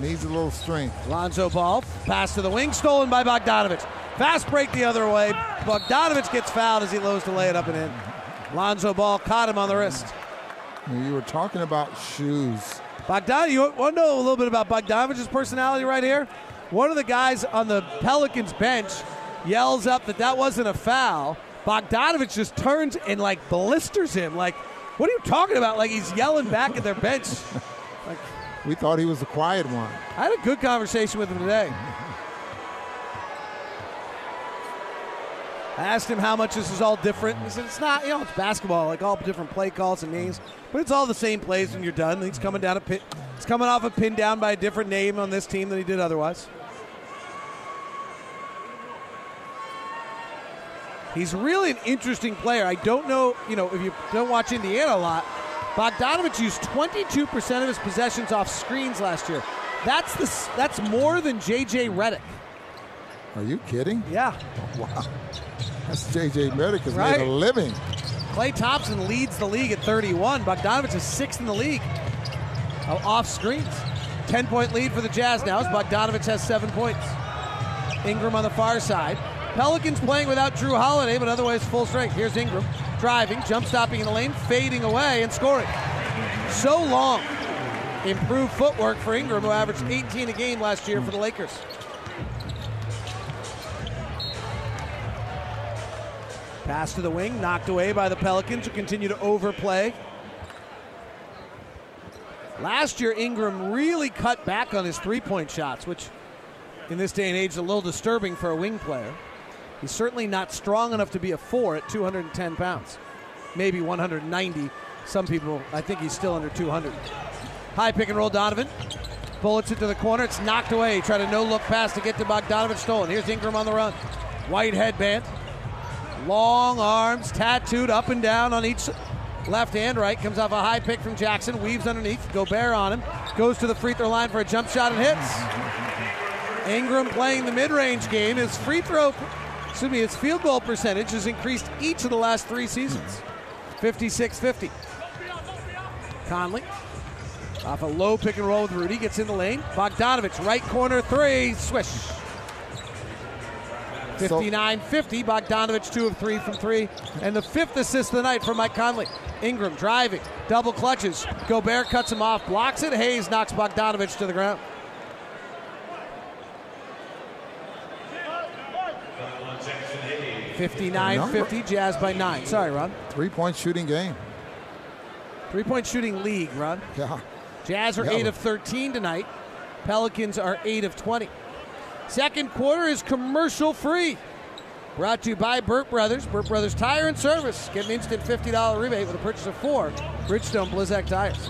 Needs a little strength. Lonzo Ball, pass to the wing, stolen by Bogdanovich. Fast break the other way. Bogdanovich gets fouled as he lows to lay it up and in. Lonzo Ball caught him on the wrist. You were talking about shoes. Bogdan, you want to know a little bit about Bogdanovich's personality right here? One of the guys on the Pelicans bench yells up that that wasn't a foul. Bogdanovich just turns and like blisters him. Like, what are you talking about? Like he's yelling back at their bench. We thought he was the quiet one. I had a good conversation with him today. I asked him how much this is all different. He said it's not, you know, it's basketball, like all different play calls and names, but it's all the same plays when you're done. He's coming down a pin, he's coming off a pin down by a different name on this team than he did otherwise. He's really an interesting player. I don't know, you know, if you don't watch Indiana a lot, Bogdanovich used 22% of his possessions off screens last year. That's the that's more than JJ Redick. Are you kidding? Yeah. Wow. That's JJ Redick has Right. made a living. Klay Thompson leads the league at 31. Bogdanovich is sixth in the league uh, off screens. 10 point lead for the Jazz now as Bogdanovich has seven points. Ingram on the far side. Pelicans playing without Jrue Holiday, but otherwise full strength. Here's Ingram driving, jump stopping in the lane, fading away, and scoring. So long. Improved footwork for Ingram, who averaged 18 a game last year for the Lakers. Pass to the wing, knocked away by the Pelicans, who continue to overplay. Last year, Ingram really cut back on his three point shots, which in this day and age is a little disturbing for a wing player. He's certainly not strong enough to be a four at 210 pounds, maybe 190. Some people, I think he's still under 200. High pick and roll, Donovan. Bullets it to the corner. It's knocked away. Try to no look pass to get to Bogdanovich stolen. Here's Ingram on the run. White headband. Long arms, tattooed up and down on each left and right. Comes off a high pick from Jaxson. Weaves underneath. Gobert on him. Goes to the free throw line for a jump shot and hits. Ingram playing the mid range game. His free throw, excuse me, his field goal percentage has increased each of the last three seasons 56 50. Conley off a low pick and roll with Rudy. Gets in the lane. Bogdanovich, right corner three. Swish. 59 50. Bogdanovich, two of three from three. And the fifth assist of the night for Mike Conley. Ingram driving, double clutches. Gobert cuts him off, blocks it. Hayes knocks Bogdanovich to the ground. Fifty-nine fifty, Jazz by nine. Sorry, Ron. Three point shooting game. Three point shooting league, Ron. Yeah. Jazz are Yeah. 8 of 13 tonight. Pelicans are 8 of 20. Second quarter is commercial free. Brought to you by Burt Brothers. Burt Brothers Tire and Service. Get an instant $50 rebate with a purchase of four Bridgestone Blizzak tires.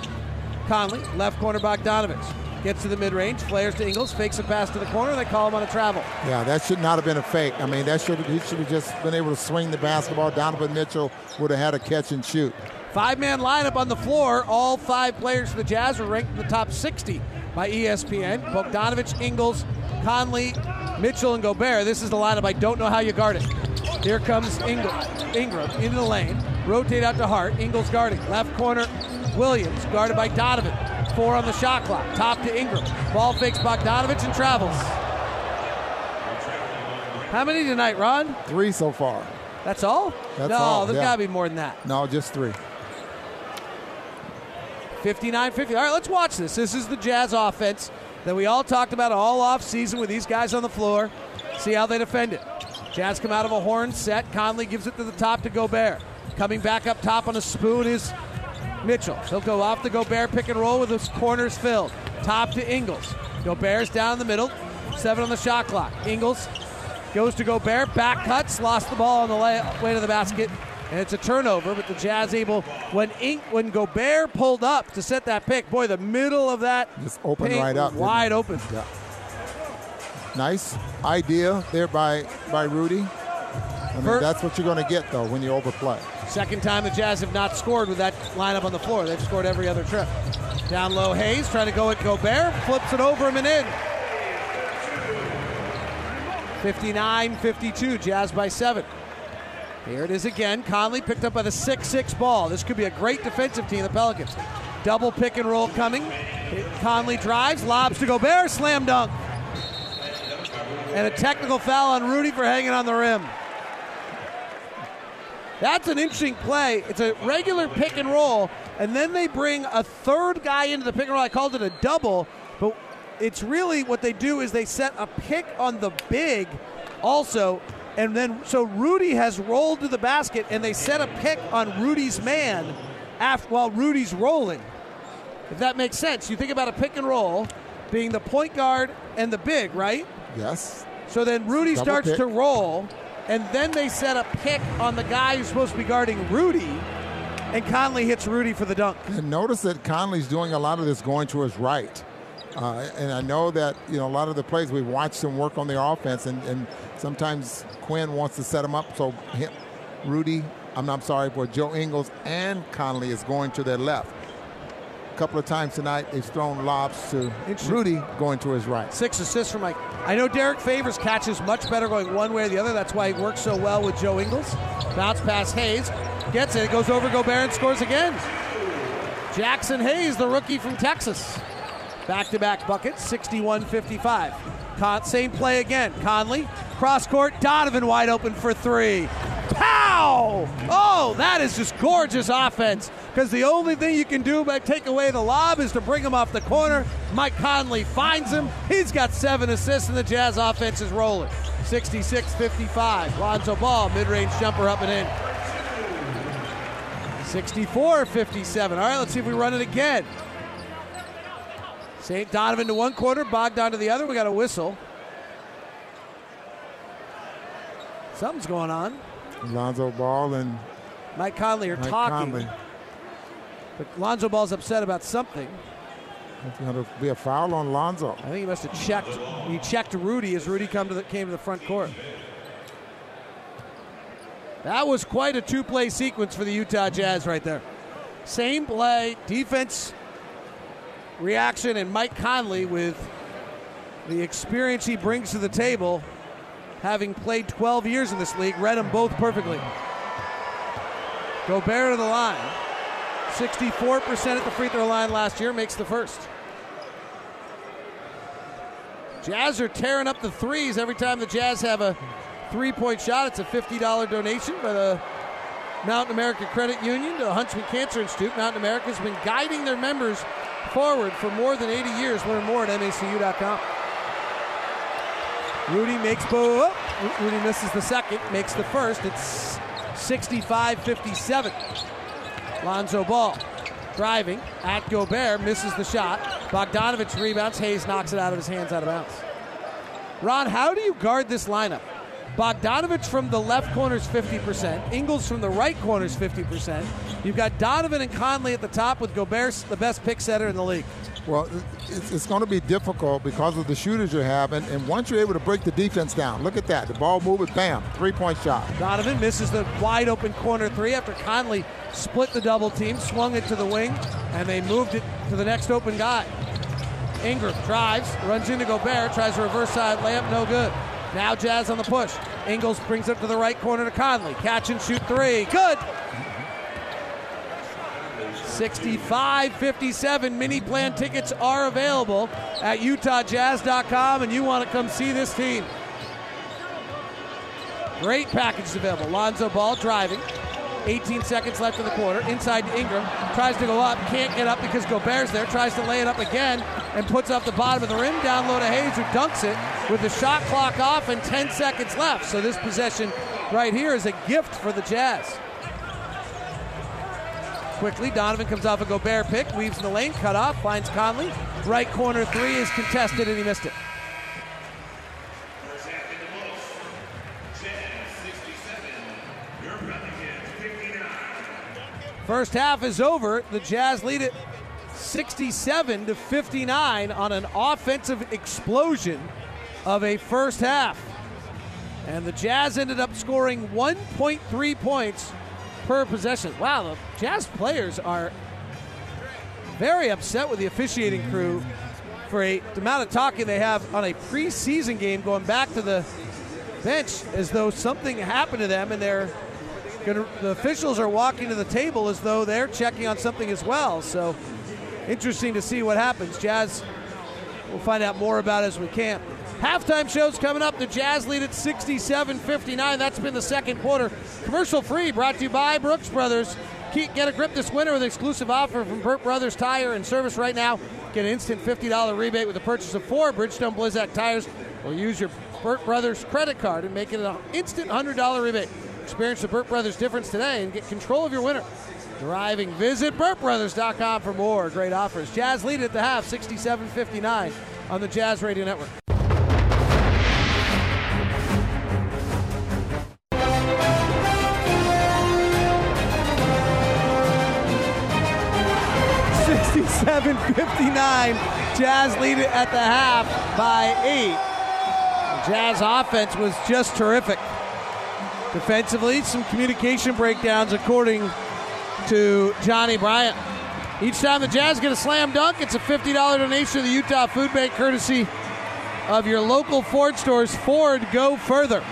Conley, left corner Bogdanovich. Gets to the mid range, flares to Ingles, fakes a pass to the corner, they call him on a travel. Yeah, that should not have been a fake. I mean, that should he should have just been able to swing the basketball. Donovan Mitchell would have had a catch and shoot. Five man lineup on the floor. All five players for the Jazz are ranked in the top 60 by ESPN. Bogdanovich, Ingles, Conley, Mitchell, and Gobert. This is the lineup. I don't know how you guard it. Here comes Ingram, Ingram into the lane. Rotate out to Hart. Ingles guarding. Left corner, Williams, guarded by Donovan. Four on the shot clock. Top to Ingram. Ball fakes Bogdanovich and travels. How many tonight, Ron? Three so far. That's all? That's no, all, there's yeah. got to be more than that. No, just three. 59 50. All right, let's watch this. This is the Jazz offense that we all talked about all off season with these guys on the floor. See how they defend it. Jazz come out of a horn set. Conley gives it to the top to Gobert. Coming back up top on a spoon is Mitchell. He'll go off the Gobert pick and roll with his corners filled. Top to Ingles. Gobert's down the middle. Seven on the shot clock. Ingles goes to Gobert. Back cuts. Lost the ball on the lay- way to the basket. And it's a turnover, but the Jazz able when Ink when Gobert pulled up to set that pick, boy, the middle of that Just open right up. wide open. Yeah. Nice idea there by by Rudy. I mean, First- that's what you're going to get though when you overplay. Second time the Jazz have not scored with that lineup on the floor. They've scored every other trip. Down low, Hayes trying to go at Gobert, flips it over him and in. 59 52, Jazz by seven. Here it is again. Conley picked up by the 6 6 ball. This could be a great defensive team, the Pelicans. Double pick and roll coming. Conley drives, lobs to Gobert, slam dunk. And a technical foul on Rudy for hanging on the rim. That's an interesting play. It's a regular pick and roll, and then they bring a third guy into the pick and roll. I called it a double, but it's really what they do is they set a pick on the big also, and then so Rudy has rolled to the basket, and they set a pick on Rudy's man after while Rudy's rolling. If that makes sense, you think about a pick and roll being the point guard and the big, right? Yes. So then Rudy Double starts pick. to roll, and then they set a pick on the guy who's supposed to be guarding Rudy, and Conley hits Rudy for the dunk. And notice that Conley's doing a lot of this going to his right. Uh, and I know that you know a lot of the plays we've watched him work on their offense, and, and sometimes Quin wants to set him up so him, Rudy, I'm not sorry, for Joe Ingles and Conley is going to their left. A couple of times tonight, they've thrown lobs to Rudy going to his right. Six assists for Mike. I know Derrick Favors catches much better going one way or the other. That's why he works so well with Joe Ingles. Bounce pass Hayes. Gets it. It goes over Gobert and scores again. Jaxson Hayes, the rookie from Texas. Back to back buckets, 61 55. Con- same play again. Conley, cross court, Donovan wide open for three. Pow! Oh, that is just gorgeous offense. Because the only thing you can do by take away the lob is to bring him off the corner. Mike Conley finds him. He's got seven assists, and the Jazz offense is rolling. 66 55. Lonzo Ball, mid range jumper up and in. 64 57. All right, let's see if we run it again. St. Donovan to one corner, Bogdan to the other. We got a whistle. Something's going on. Lonzo Ball and Mike Conley are Mike talking. Conley. But Lonzo Ball's upset about something. It's going to be a foul on Lonzo. I think he must have checked. He checked Rudy as Rudy come to the, came to the front court. That was quite a two-play sequence for the Utah Jazz right there. Same play, defense, reaction, and Mike Conley with the experience he brings to the table, having played 12 years in this league, read them both perfectly. Gobert to the line. 64% at the free throw line last year, makes the first. Jazz are tearing up the threes every time the Jazz have a three point shot. It's a $50 donation by the Mountain America Credit Union to the Huntsman Cancer Institute. Mountain America has been guiding their members forward for more than 80 years. Learn more at MACU.com. Rudy makes both. Oh, Rudy misses the second, makes the first. It's 65 57. Lonzo Ball driving at Gobert, misses the shot. Bogdanovich rebounds. Hayes knocks it out of his hands out of bounds. Ron, how do you guard this lineup? Bogdanovich from the left corner is 50%. Ingles from the right corner is 50%. You've got Donovan and Conley at the top with Gobert the best pick setter in the league. Well, it's, going to be difficult because of the shooters you have, and, and once you're able to break the defense down, look at that. The ball moving, bam, three point shot. Donovan misses the wide open corner three after Conley split the double team, swung it to the wing, and they moved it to the next open guy. Ingram drives, runs into Gobert, tries a reverse side layup, no good. Now Jazz on the push. Ingles brings it to the right corner to Conley. Catch and shoot three. Good. 65 57 mini plan tickets are available at utahjazz.com and you want to come see this team. Great package available. Lonzo ball driving. 18 seconds left in the quarter. Inside to ingram. Tries to go up. Can't get up because gobert's there. Tries to lay it up again and puts up the bottom of the rim. Down low to hayes who dunks it with the shot clock off and 10 seconds left so this possession right here is a gift for the jazz Quickly, Donovan comes off a Gobert pick, weaves in the lane, cut off, finds Conley. Right corner three is contested, and he missed it. First half is over. The Jazz lead it 67 to 59 on an offensive explosion of a first half. And the Jazz ended up scoring 1.3 points per possession. Wow, the Jazz players are very upset with the officiating crew for a, the amount of talking they have on a preseason game going back to the bench as though something happened to them and they're gonna, the officials are walking to the table as though they're checking on something as well. So interesting to see what happens. Jazz, we'll find out more about as we can. Halftime shows coming up. The Jazz lead at 67 59. That's been the second quarter. Commercial free, brought to you by Brooks Brothers. Get a grip this winter with an exclusive offer from Burt Brothers Tire and Service right now. Get an instant $50 rebate with the purchase of four Bridgestone Blizzak tires or use your Burt Brothers credit card and make it an instant $100 rebate. Experience the Burt Brothers difference today and get control of your winter. Driving, visit BurtBrothers.com for more great offers. Jazz lead at the half, 67 59 on the Jazz Radio Network. Sixty-seven fifty-nine. Jazz lead it at the half by eight. Jazz offense was just terrific. Defensively, some communication breakdowns according to Johnnie Bryant. Each time the Jazz get a slam dunk, it's a $50 donation to the Utah Food Bank, courtesy of your local Ford stores. Ford, go further.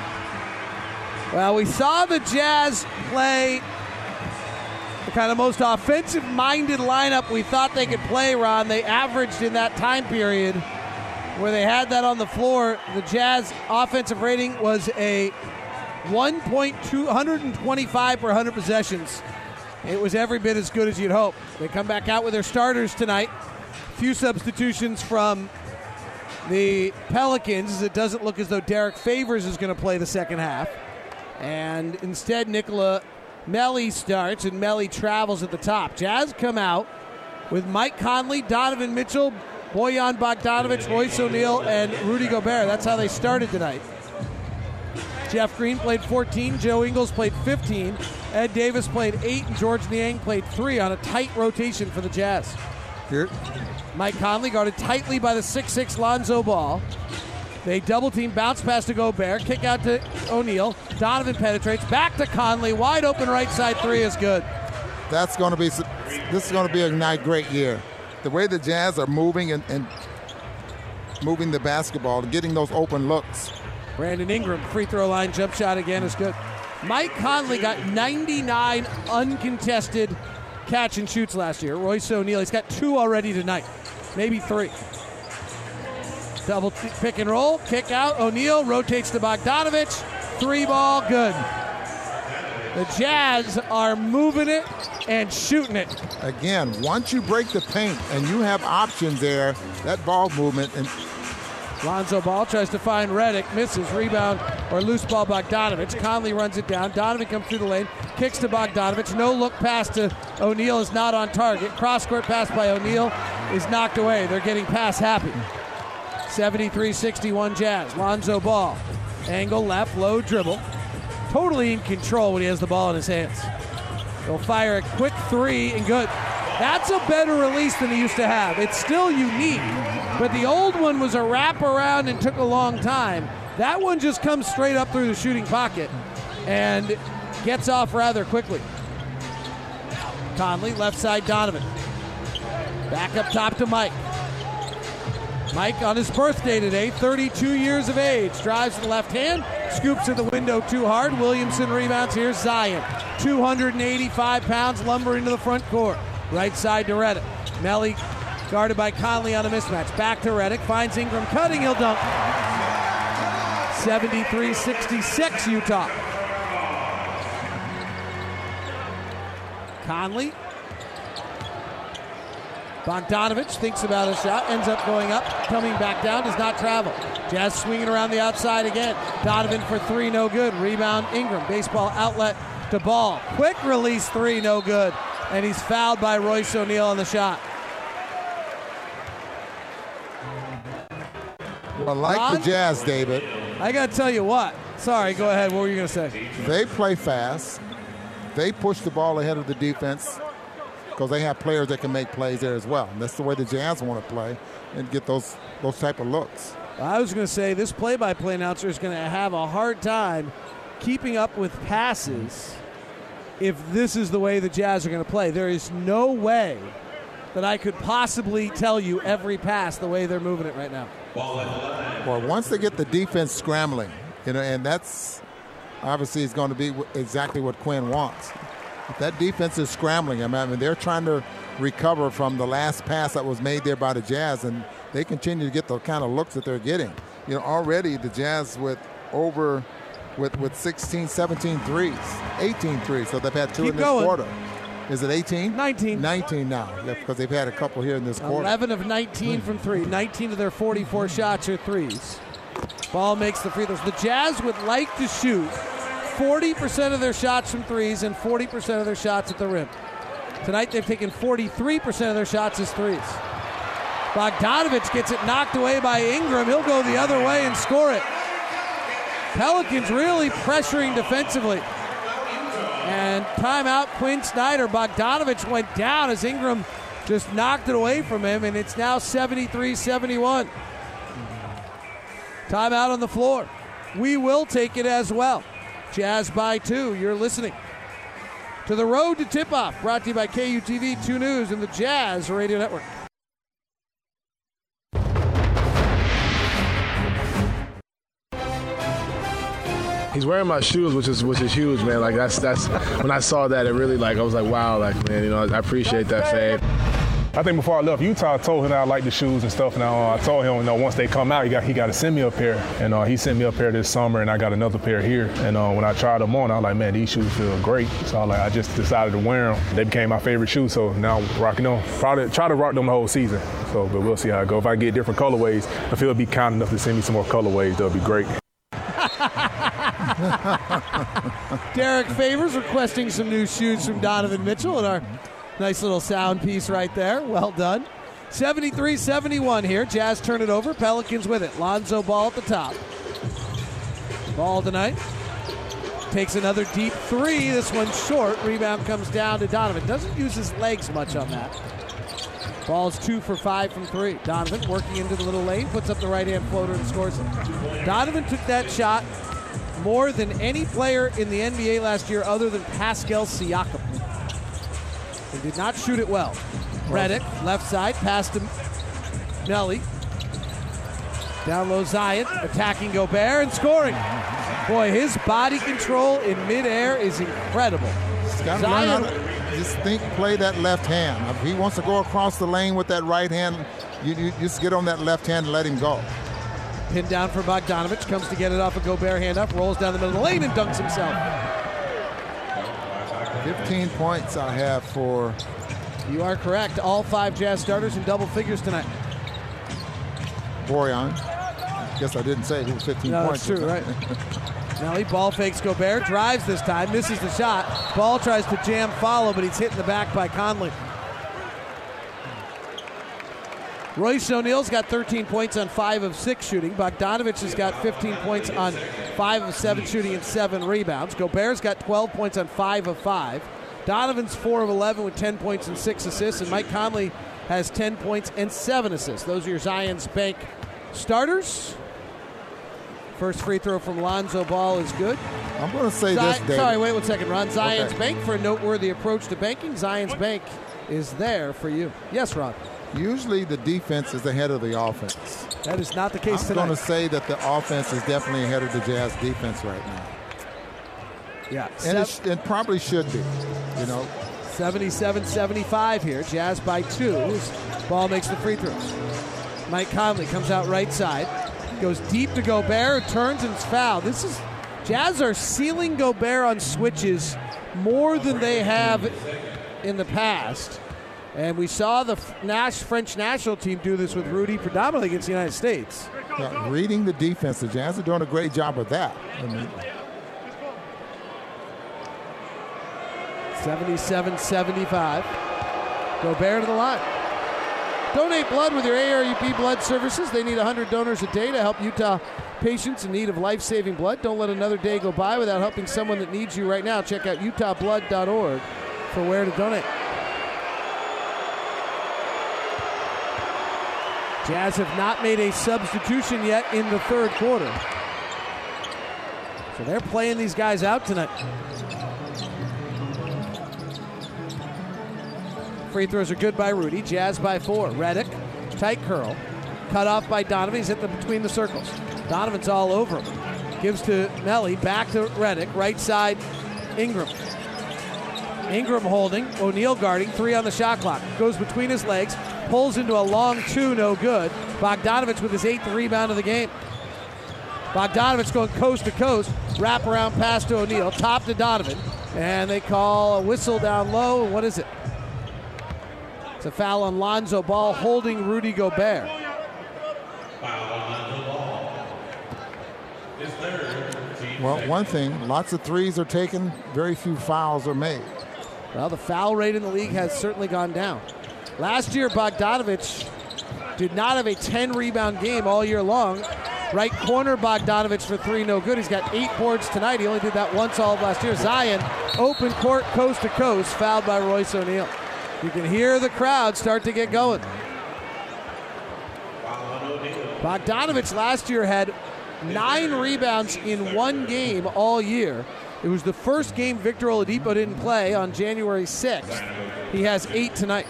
Well, we saw the Jazz play kind of most offensive minded lineup we thought they could play, Ron. They averaged in that time period where they had that on the floor. The Jazz offensive rating was a 1.225 per 100 possessions. It was every bit as good as you'd hope. They come back out with their starters tonight. A few substitutions from the Pelicans it doesn't look as though Derrick Favors is going to play the second half. And instead, Nicolo Melli starts, and Melli travels at the top. Jazz come out with Mike Conley, Donovan Mitchell, Bojan Bogdanovich, Royce O'Neale, and Rudy Gobert. That's how they started tonight. Jeff Green played 14, Joe Ingles played 15, Ed Davis played 8, and Georges Niang played 3 on a tight rotation for the Jazz. Here, Mike Conley guarded tightly by the 6'6 Lonzo Ball. They double team, bounce pass to Gobert, kick out to O'Neale. Donovan penetrates, back to Conley, wide open right side three is good. that's going to be this is going to be a night great year. The way the Jazz are moving and, and moving the basketball, getting those open looks. Brandon Ingram, free throw line jump shot again is good. Mike Conley got 99 uncontested catch and shoots last year. Royce O'Neale, he's got two already tonight, maybe three. Double t- pick and roll, kick out. O'Neale rotates to Bogdanovich. Three ball, good. The Jazz are moving it and shooting it. Again, once you break the paint and you have options there, that ball movement and Lonzo Ball tries to find Redick, misses, rebound, or loose ball Bogdanovich. Conley runs it down. Donovan comes through the lane, kicks to Bogdanovich. No look pass to O'Neale is not on target. Cross court pass by O'Neale is knocked away. They're getting pass happy. 73 61 Jazz. Lonzo Ball. Angle left, low dribble. Totally in control when he has the ball in his hands. He'll fire a quick three and good. That's a better release than he used to have. It's still unique, but the old one was a wraparound and took a long time. That one just comes straight up through the shooting pocket and gets off rather quickly. Conley, left side Donovan. Back up top to Mike. Mike on his birthday today, 32 years of age. Drives to the left hand, scoops to the window too hard. Williamson rebounds. Here's Zion. 285 pounds, lumbering to the front court. Right side to Redick. Melli guarded by Conley on a mismatch. Back to Redick. Finds Ingram cutting. He'll dunk. 73 66 Utah. Conley. Bogdanovich thinks about a shot, ends up going up, coming back down, does not travel. Jazz swinging around the outside again. Donovan for three, no good. Rebound Ingram. Baseball outlet to ball. Quick release three, no good. And he's fouled by Royce O'Neale on the shot. I like Ron? the Jazz, David, I got to tell you what. Sorry, go ahead. What were you going to say? they play fast. they push the ball ahead of the defense because they have players that can make plays there as well. And that's the way the Jazz want to play and get those those type of looks. I was going to say this play-by-play announcer is going to have a hard time keeping up with passes if this is the way the Jazz are going to play. There is no way that I could possibly tell you every pass the way they're moving it right now. Well, once they get the defense scrambling, you know, and that's obviously is going to be exactly what Quin wants. That defense is scrambling, I mean, they're trying to recover from the last pass that was made there by the Jazz, and they continue to get the kind of looks that they're getting. You know, already the Jazz with over with with 16, 17 threes, 18 threes. So they've had two Keep in this going. quarter. Is it 18? 19. 19 now, yeah, because they've had a couple here in this quarter. 11 of 19 from three. 19 of their 44 shots are threes. Ball makes the free throws. The Jazz would like to shoot 40% of their shots from threes and 40% of their shots at the rim. Tonight they've taken 43% of their shots as threes. Bogdanovich gets it knocked away by Ingram. He'll go the other way and score it. Pelicans really pressuring defensively. And timeout, Quin Snyder. Bogdanovich went down as Ingram just knocked it away from him, and it's now 73 71. Timeout on the floor. We will take it as well. Jazz by two. You're listening to the road to tip off, brought to you by KUTV 2 News and the Jazz Radio Network. He's wearing my shoes, which is which is huge, man. Like that's that's when I saw that, it really like I was like, wow, like man, you know, I appreciate that fade. I think before I left Utah, I told him I like the shoes and stuff. And uh, I told him, you know, once they come out, he got he got to send me a pair. And uh, he sent me a pair this summer, and I got another pair here. And uh, when I tried them on, I was like, man, these shoes feel great. So I like, I just decided to wear them. They became my favorite shoes. So now I'm rocking them. Probably try to rock them the whole season. So, but we'll see how it goes. If I get different colorways, I feel it'll be kind enough to send me some more colorways. That'll be great. Derrick Favors requesting some new shoes from Donovan Mitchell and our nice little sound piece right there. Well done. 73 71 here. Jazz turn it over. Pelicans with it. Lonzo Ball at the top. Ball tonight. Takes another deep three. This one short. Rebound comes down to Donovan. Doesn't use his legs much on that. Ball's two for five from three. Donovan working into the little lane, puts up the right hand floater and scores it. Donovan took that shot more than any player in the NBA last year other than Pascal Siakam. Did not shoot it well. Redick, left side, past him. Melli. Down low Zion, attacking Gobert and scoring. Boy, his body control in midair is incredible. Got to learn how to just think, play that left hand. If he wants to go across the lane with that right hand, you, you just get on that left hand and let him go. Pinned down for Bogdanovich, comes to get it off a Gobert hand up, rolls down the middle of the lane and dunks himself. 15 points I have for. You are correct. All five Jazz starters in double figures tonight. Bojan. Guess I didn't say it was 15 No, points. that's true, right. Melli ball fakes Gobert, drives this time, misses the shot. Ball tries to jam follow, but he's hit in the back by Conley. Royce O'Neale's got 13 points on 5 of 6 shooting. Bogdanovich has got 15 points on 5 of 7 shooting and 7 rebounds. Gobert's got 12 points on 5 of 5. Donovan's 4 of 11 with 10 points and 6 assists. And Mike Conley has 10 points and 7 assists. Those are your Zion's Bank starters. First free throw from Lonzo Ball is good. I'm going to say Zi- this, David. Sorry, wait one second, Ron. Zion's Okay. Bank for a noteworthy approach to banking. Zion's Bank is there for you. Yes, Ron. Usually the defense is ahead of the offense. That is not the case today. I'm tonight. going to say that the offense is definitely ahead of the Jazz defense right now. Yeah. And it, sh- it probably should be, you know. 77 75 here. Jazz by two. Ball makes the free throws. Mike Conley comes out right side. Goes deep to Gobert, turns and is fouled. This is Jazz are sealing Gobert on switches more than they have in the past. And we saw the Nash French national team do this with Rudy predominantly against the United States. Yeah, reading the defense, the Jazz are doing a great job of that. I mean, 77 75. Gobert to the line. Donate blood with your ARUP blood services. They need 100 donors a day to help Utah patients in need of life saving blood. Don't let another day go by without helping someone that needs you right now. Check out utahblood.org for where to donate. Jazz have not made a substitution yet in the third quarter. So they're playing these guys out tonight. Free throws are good by Rudy. Jazz by four. Redick, tight curl. Cut off by Donovan. He's at the between the circles. Donovan's all over him. Gives to Melli. Back to Redick. Right side, Ingram. Ingram holding. O'Neale guarding. Three on the shot clock. Goes between his legs. Pulls into a long two. No good. Bogdanovich with his eighth rebound of the game. Bogdanovich going coast to coast. Wrap around pass to O'Neale. Top to Donovan. And they call a whistle down low. What is it? It's a foul on Lonzo Ball holding Rudy Gobert. Well, one thing, lots of threes are taken, very few fouls are made. Well, the foul rate in the league has certainly gone down. Last year, Bogdanovich did not have a 10 rebound game all year long. Right corner, Bogdanovich for three, no good. He's got eight boards tonight. He only did that once all of last year. Zion, open court, coast to coast, fouled by Royce O'Neale. You can hear the crowd start to get going. Bogdanovich last year had nine rebounds in one game all year. It was the first game Victor Oladipo didn't play on January 6th. He has eight tonight.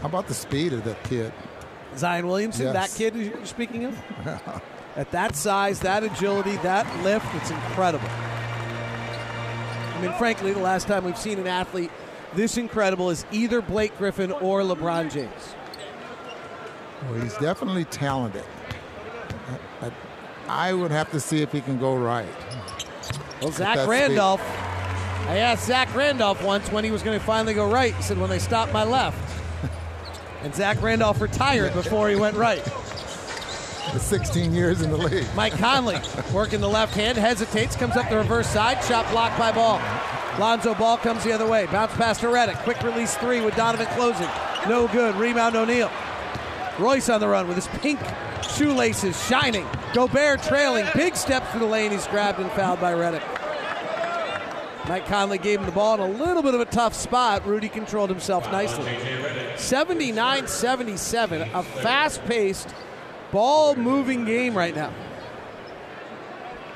How about the speed of that kid? Zion Williamson, Yes. that kid you're speaking of? At that size, that agility, that lift, it's incredible. I mean, frankly, the last time we've seen an athlete this incredible is either Blake Griffin or LeBron James. Well, he's definitely talented. I, I- would have to see if he can go right. Well, Zach that Randolph, I asked Zach Randolph once when he was going to finally go right. He said, when they stop my left. And Zach Randolph retired before he went right. The 16 years in the league. Mike Conley working the left hand, hesitates, comes up the reverse side, shot blocked by Ball. Lonzo Ball comes the other way, bounce pass to Redick, quick release three with Donovan closing. No good, rebound O'Neale. Royce on the run with his pink shoelaces shining. Gobert trailing, big step through the lane. He's grabbed and fouled by Redick. Mike Conley gave him the ball in a little bit of a tough spot. Rudy controlled himself nicely. 79 77, a fast paced, ball moving game right now.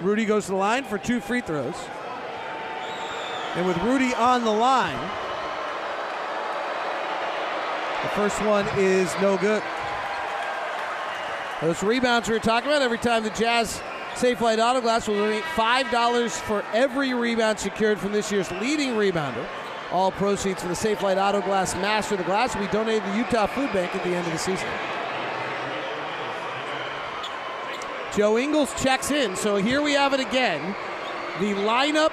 Rudy goes to the line for two free throws. And with Rudy on the line, the first one is no good. Those rebounds we were talking about, every time the Jazz Safelite Auto Glass will donate $5 for every rebound secured from this year's leading rebounder. All proceeds for the Safelite Auto Glass Master of the Glass will be donated to the Utah Food Bank at the end of the season. Joe Ingles checks in, so here we have it again. The lineup,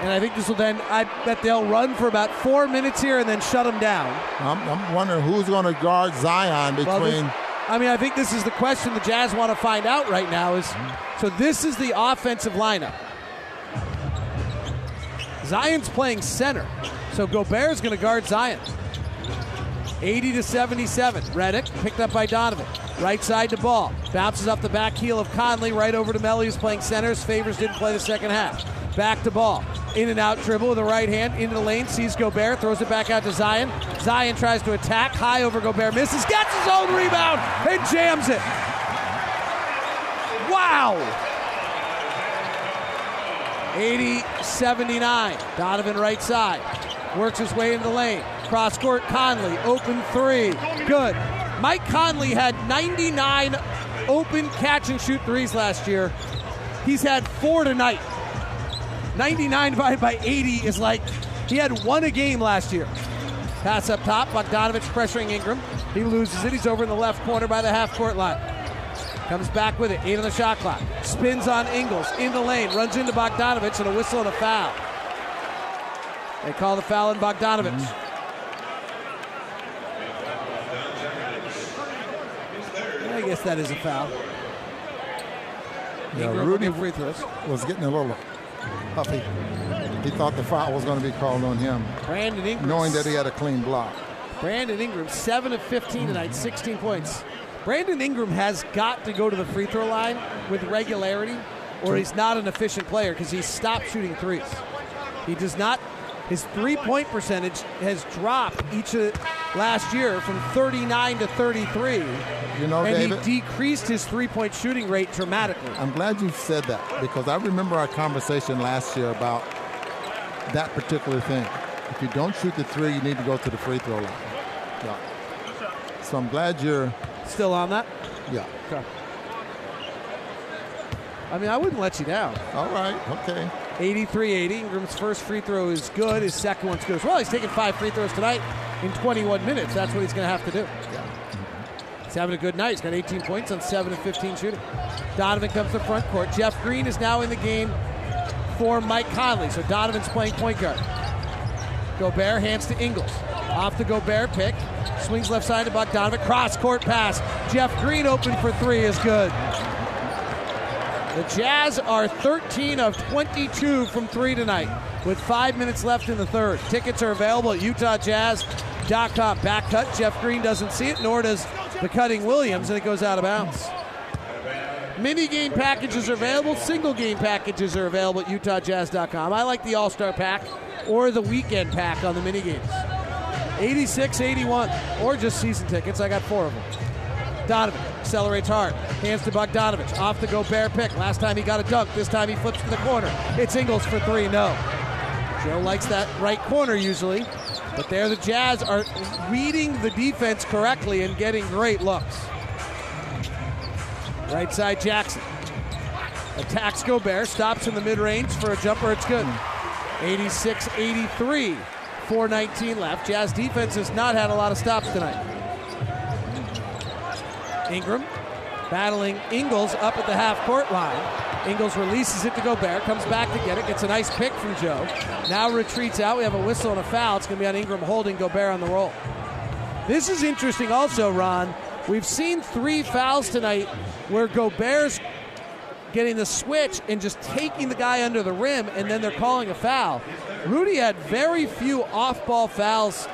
and I think this will then, I bet they'll run for about four minutes here and then shut them down. I'm, I'm wondering who's going to guard Zion between. I mean, I think this is the question the Jazz want to find out right now. Is mm-hmm. so this is the offensive lineup. Zion's playing center, so Gobert's going to guard Zion. 80 to 77. Redick picked up by Donovan. Right side to ball. Bounces off the back heel of Conley right over to Melli, who's playing centers. Favors didn't play the second half. Back to ball. In and out dribble with the right hand into the lane. Sees Gobert. Throws it back out to Zion. Zion tries to attack. High over Gobert. Misses. Gets his own rebound and jams it. Wow. 80 79. Donovan right side. Works his way into the lane. Cross court Conley. Open three. Good. Mike Conley had 99 open catch and shoot threes last year. He's had four tonight. 99 divided by 80 is like he had one a game last year. Pass up top. Bogdanovich pressuring Ingram. He loses it. He's over in the left corner by the half court line. Comes back with it. Eight on the shot clock. Spins on Ingles. In the lane. Runs into Bogdanovich and a whistle and a foul. They call the foul on Bogdanovich. Mm-hmm. I guess that is a foul. Yeah, Ingram Rudy free throws. was getting a little puffy. He thought the foul was going to be called on him, Brandon Ingram. knowing that he had a clean block. Brandon Ingram, 7 of 15 tonight, 16 points. Brandon Ingram has got to go to the free throw line with regularity, or he's not an efficient player because he's stopped shooting threes. He does not. His three-point percentage has dropped each of last year from 39 to 33, You know, and David, he decreased his three-point shooting rate dramatically. I'm glad you said that because I remember our conversation last year about that particular thing. If you don't shoot the three, you need to go to the free throw line. Yeah. So I'm glad you're Still on that? Yeah. Okay. I mean, I wouldn't let you down. All right. Okay. 83-80. Ingram's first free throw is good. His second one's good as well. He's taking five free throws tonight in 21 minutes. That's what he's going to have to do. He's having a good night. He's got 18 points on 7 of 15 shooting. Donovan comes to front court. Jeff Green is now in the game for Mike Conley. So Donovan's playing point guard. Gobert hands to Ingles. Off the Gobert pick. Swings left side to Bogdanovic. Cross court pass. Jeff Green open for three is good. The Jazz are 13 of 22 from three tonight with five minutes left in the third. Tickets are available at UtahJazz.com. Back cut. Jeff Green doesn't see it, nor does the cutting Williams, and it goes out of bounds. Mini game packages are available. Single game packages are available at UtahJazz.com. I like the All Star pack or the weekend pack on the mini games. 86 81, or just season tickets. I got four of them. Donovan accelerates hard. Hands to Bogdanovic. Off the go Gobert pick. Last time he got a dunk. This time he flips to the corner. It's Ingles for three. No. Joe likes that right corner usually. But there the Jazz are reading the defense correctly and getting great looks. Right side Jackson. Attacks Gobert. Stops in the mid range for a jumper. It's good. 86 83. 419 left. Jazz defense has not had a lot of stops tonight. Ingram battling Ingles up at the half court line. Ingles releases it to Gobert, comes back to get it, gets a nice pick from Joe. Now retreats out. We have a whistle and a foul. It's going to be on Ingram holding Gobert on the roll. This is interesting also, Ron. We've seen three fouls tonight where Gobert's getting the switch and just taking the guy under the rim, and then they're calling a foul. Rudy had very few off ball fouls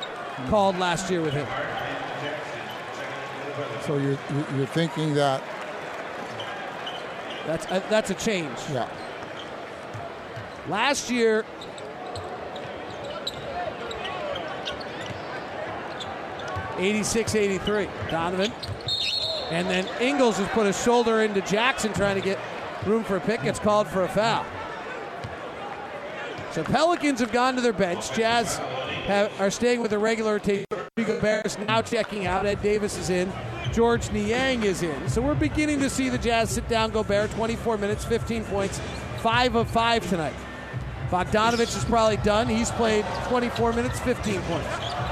called last year with him. So you're, you're thinking that That's a, that's a change. Yeah. Last year, Eighty-six, eighty-three. Donovan, and then Ingles has put a shoulder into Jackson, trying to get room for a pick. Gets called for a foul. So Pelicans have gone to their bench. Jazz have, are staying with the regular team. Gobert is now checking out. Ed Davis is in. Georges Niang is in. So we're beginning to see the Jazz sit down Gobert. 24 minutes, 15 points, 5 of 5 tonight. Bogdanovic is probably done. He's played 24 minutes, 15 points.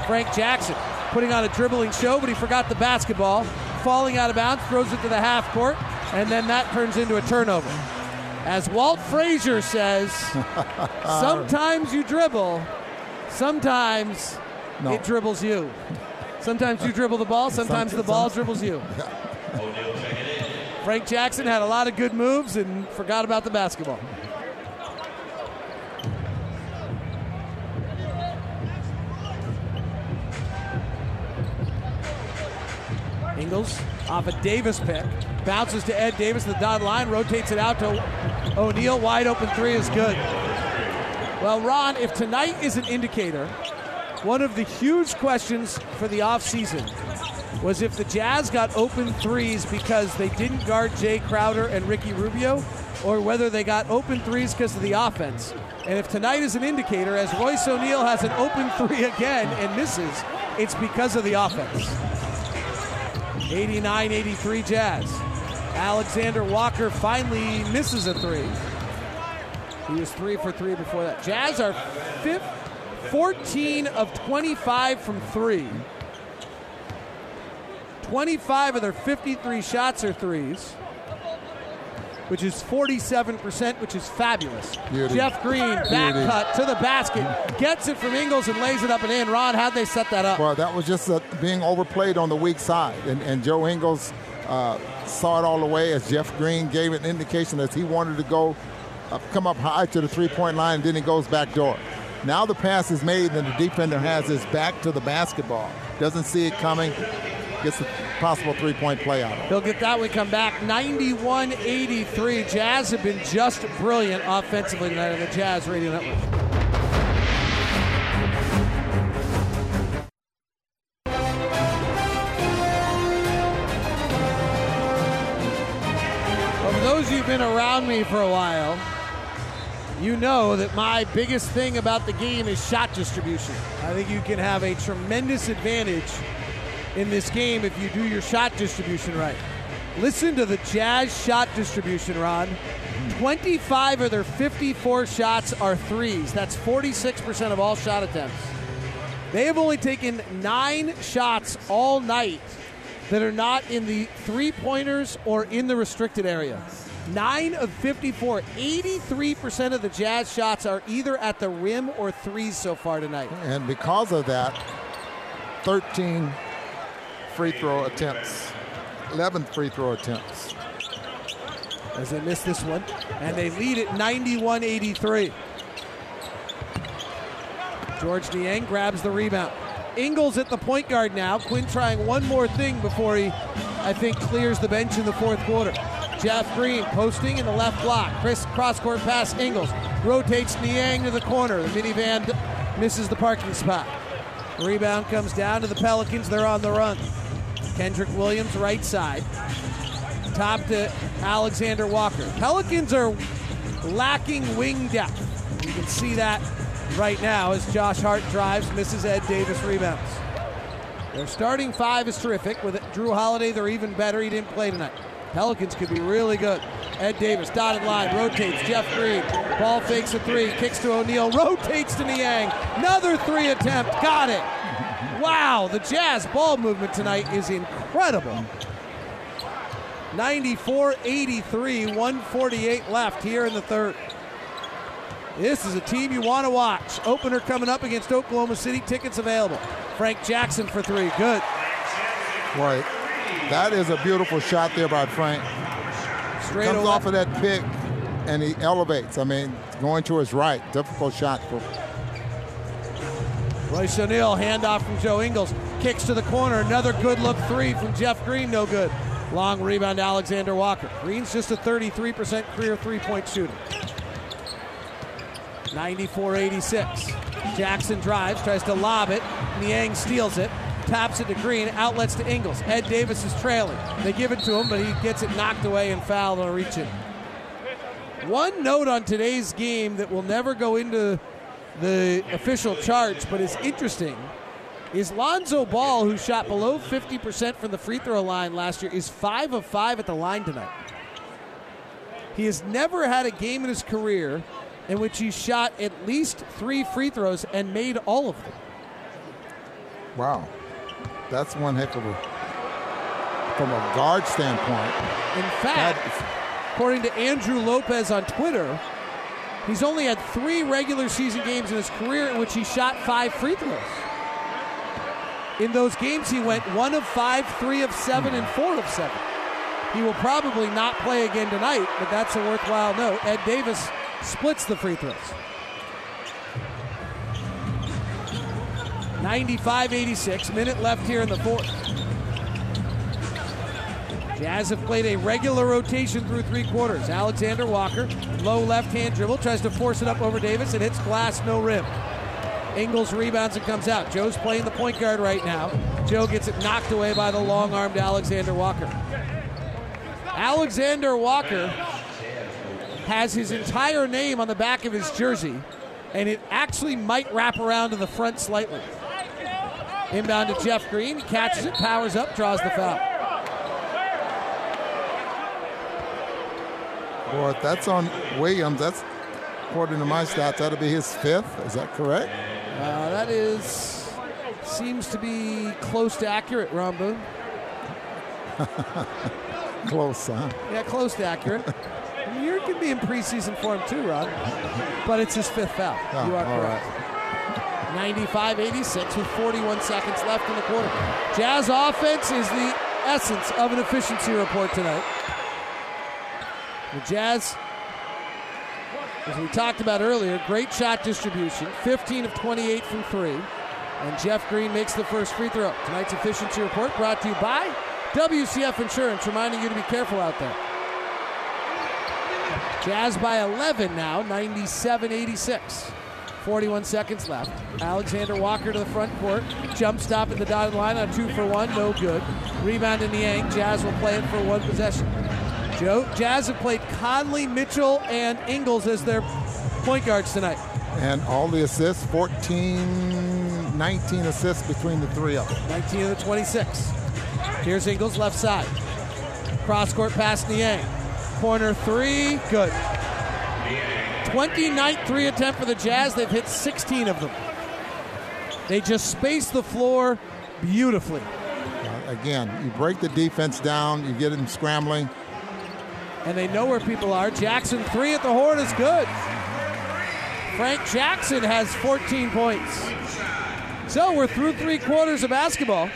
Frank Jackson putting on a dribbling show, but he forgot the basketball. Falling out of bounds, throws it to the half court, and then that turns into a turnover. As Walt Frazier says, sometimes you dribble, sometimes No. it dribbles you. Sometimes you dribble the ball, sometimes the ball dribbles you. Frank Jackson had a lot of good moves and forgot about the basketball. Ingles off a Davis pick. Bounces to Ed Davis, the dot line, rotates it out to O'Neale. Wide open three is good. Well, Ron, if tonight is an indicator, one of the huge questions for the offseason was if the Jazz got open threes because they didn't guard Jae Crowder and Ricky Rubio, or whether they got open threes because of the offense. And if tonight is an indicator, as Royce O'Neale has an open three again and misses, it's because of the offense. 89 83 Jazz. Alexander Walker finally misses a three. He was three for three before that. Jazz are fifth, 14 of 25 from three. 25 of their 53 shots are threes, which is 47%, which is fabulous. Beauty. Jeff Green, back Beauty. cut to the basket, gets it from Ingles and lays it up and in. Ron, how'd they set that up? Well, that was just uh, being overplayed on the weak side, and, and Joe Ingles uh, saw it all the way as Jeff Green gave an indication that he wanted to go uh, come up high to the three-point line, and then he goes back door. Now the pass is made, and the defender has his back to the basketball. Doesn't see it coming, gets a possible three-point play out of it. He'll get that one come back 91 83. Jazz have been just brilliant offensively tonight on the Jazz Radio Network. For those of you who've been around me for a while, you know that my biggest thing about the game is shot distribution. I think you can have a tremendous advantage in this game if you do your shot distribution right. Listen to the Jazz shot distribution, Ron. 25 of their 54 shots are threes. That's 46% of all shot attempts. They have only taken nine shots all night that are not in the three pointers or in the restricted area. Nine of 54. 83% of the Jazz shots are either at the rim or threes so far tonight. And because of that, 13 free throw attempts, 11 free throw attempts. As they miss this one, and they lead it 91 83. Georges Niang grabs the rebound. Ingles at the point guard now. Quin trying one more thing before he, I think, clears the bench in the fourth quarter. Jeff Green posting in the left block. Chris cross court pass. Ingles rotates Niang to the corner. The minivan misses the parking spot. Rebound comes down to the Pelicans. They're on the run. Kenrich Williams, right side. Top to Alexander Walker. Pelicans are lacking wing depth. You can see that right now as Josh Hart drives, misses Ed Davis rebounds. Their starting five is terrific. With Jrue Holiday, they're even better. He didn't play tonight. Pelicans could be really good. Ed Davis, dotted line, rotates. Jeff Green, ball fakes a three, kicks to O'Neale, rotates to Niang. Another three attempt, got it. Wow, the Jazz ball movement tonight is incredible. 94 83, 148 left here in the third. This is a team you want to watch. Opener coming up against Oklahoma City. Tickets available. Frank Jackson for three. Good. Right. That is a beautiful shot there by Frank. Straight Comes over. off of that pick and he elevates. I mean, going to his right. Difficult shot for Royce O'Neale, handoff from Joe Ingles. Kicks to the corner. Another good look three from Jeff Green. No good. Long rebound to Alexander Walker. Green's just a 33% career three point shooter. 94 86. Jackson drives, tries to lob it. Niang steals it. Taps it to Green, outlets to Ingles. Ed Davis is trailing. They give it to him, but he gets it knocked away and fouled on a reach in. One note on today's game that will never go into the official charts, but is interesting, is Lonzo Ball, who shot below 50% from the free throw line last year, is 5 of 5 at the line tonight. He has never had a game in his career in which he shot at least three free throws and made all of them. wow. That's one heck of a from a guard standpoint. In fact, according to Andrew Lopez on Twitter, he's only had three regular season games in his career in which he shot five free throws. In those games, he went one of five, three of seven, and four of seven. He will probably not play again tonight, but that's a worthwhile note. Ed Davis splits the free throws. 95 86, minute left here in the fourth. Jazz have played a regular rotation through three quarters. Alexander Walker, low left hand dribble, tries to force it up over Davis. It hits glass, no rim. Ingles rebounds and comes out. Joe's playing the point guard right now. Joe gets it knocked away by the long armed Alexander Walker. Alexander Walker has his entire name on the back of his jersey, and it actually might wrap around to the front slightly. Inbound to Jeff Green, he catches it, powers up, draws the foul. Boy, that's on Williams, that's according to my stats, that'll be his fifth. Is that correct? Uh, that is seems to be close to accurate, Boone. Close, huh? Yeah, close to accurate. You can be in preseason form too, Rod. But it's his fifth foul. Oh, you are all correct. 95 86 with 41 seconds left in the quarter. Jazz offense is the essence of an efficiency report tonight. The Jazz As we talked about earlier, great shot distribution, 15 of 28 from three. And Jeff Green makes the first free throw. Tonight's efficiency report brought to you by WCF Insurance, reminding you to be careful out there. Jazz by 11 now, 97 86. 41 seconds left. Alexander Walker to the front court. Jump stop at the dotted line on two for one, no good. Rebound in the Niang. Jazz will play it for one possession. Joe, Jazz have played Conley, Mitchell, and Ingles as their point guards tonight. And all the assists, 14, 19 assists between the three of them. 19 of the 26. Here's Ingles left side. Cross court pass to Niang. Corner three, good. 29th three attempt for the Jazz. They've hit 16 of them. They just space the floor beautifully. Uh, again, you break the defense down, you get them scrambling. And they know where people are. Jackson three at the horn is good. Frank Jackson has 14 points. So we're through three quarters of basketball.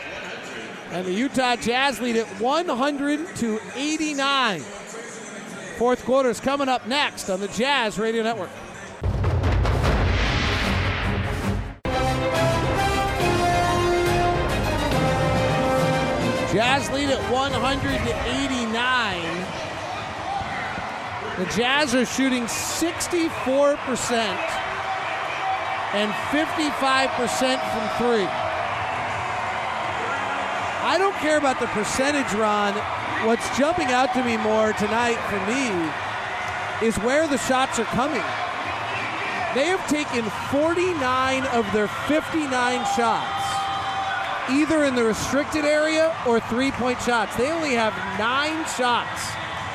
And the Utah Jazz lead at 100 to 89. Fourth quarter is coming up next on the Jazz Radio Network. Jazz lead at 100 to 89. The Jazz are shooting 64% and 55% from three. I don't care about the percentage, Ron. What's jumping out to me more tonight for me is where the shots are coming. They have taken 49 of their 59 shots either in the restricted area or three point shots. They only have nine shots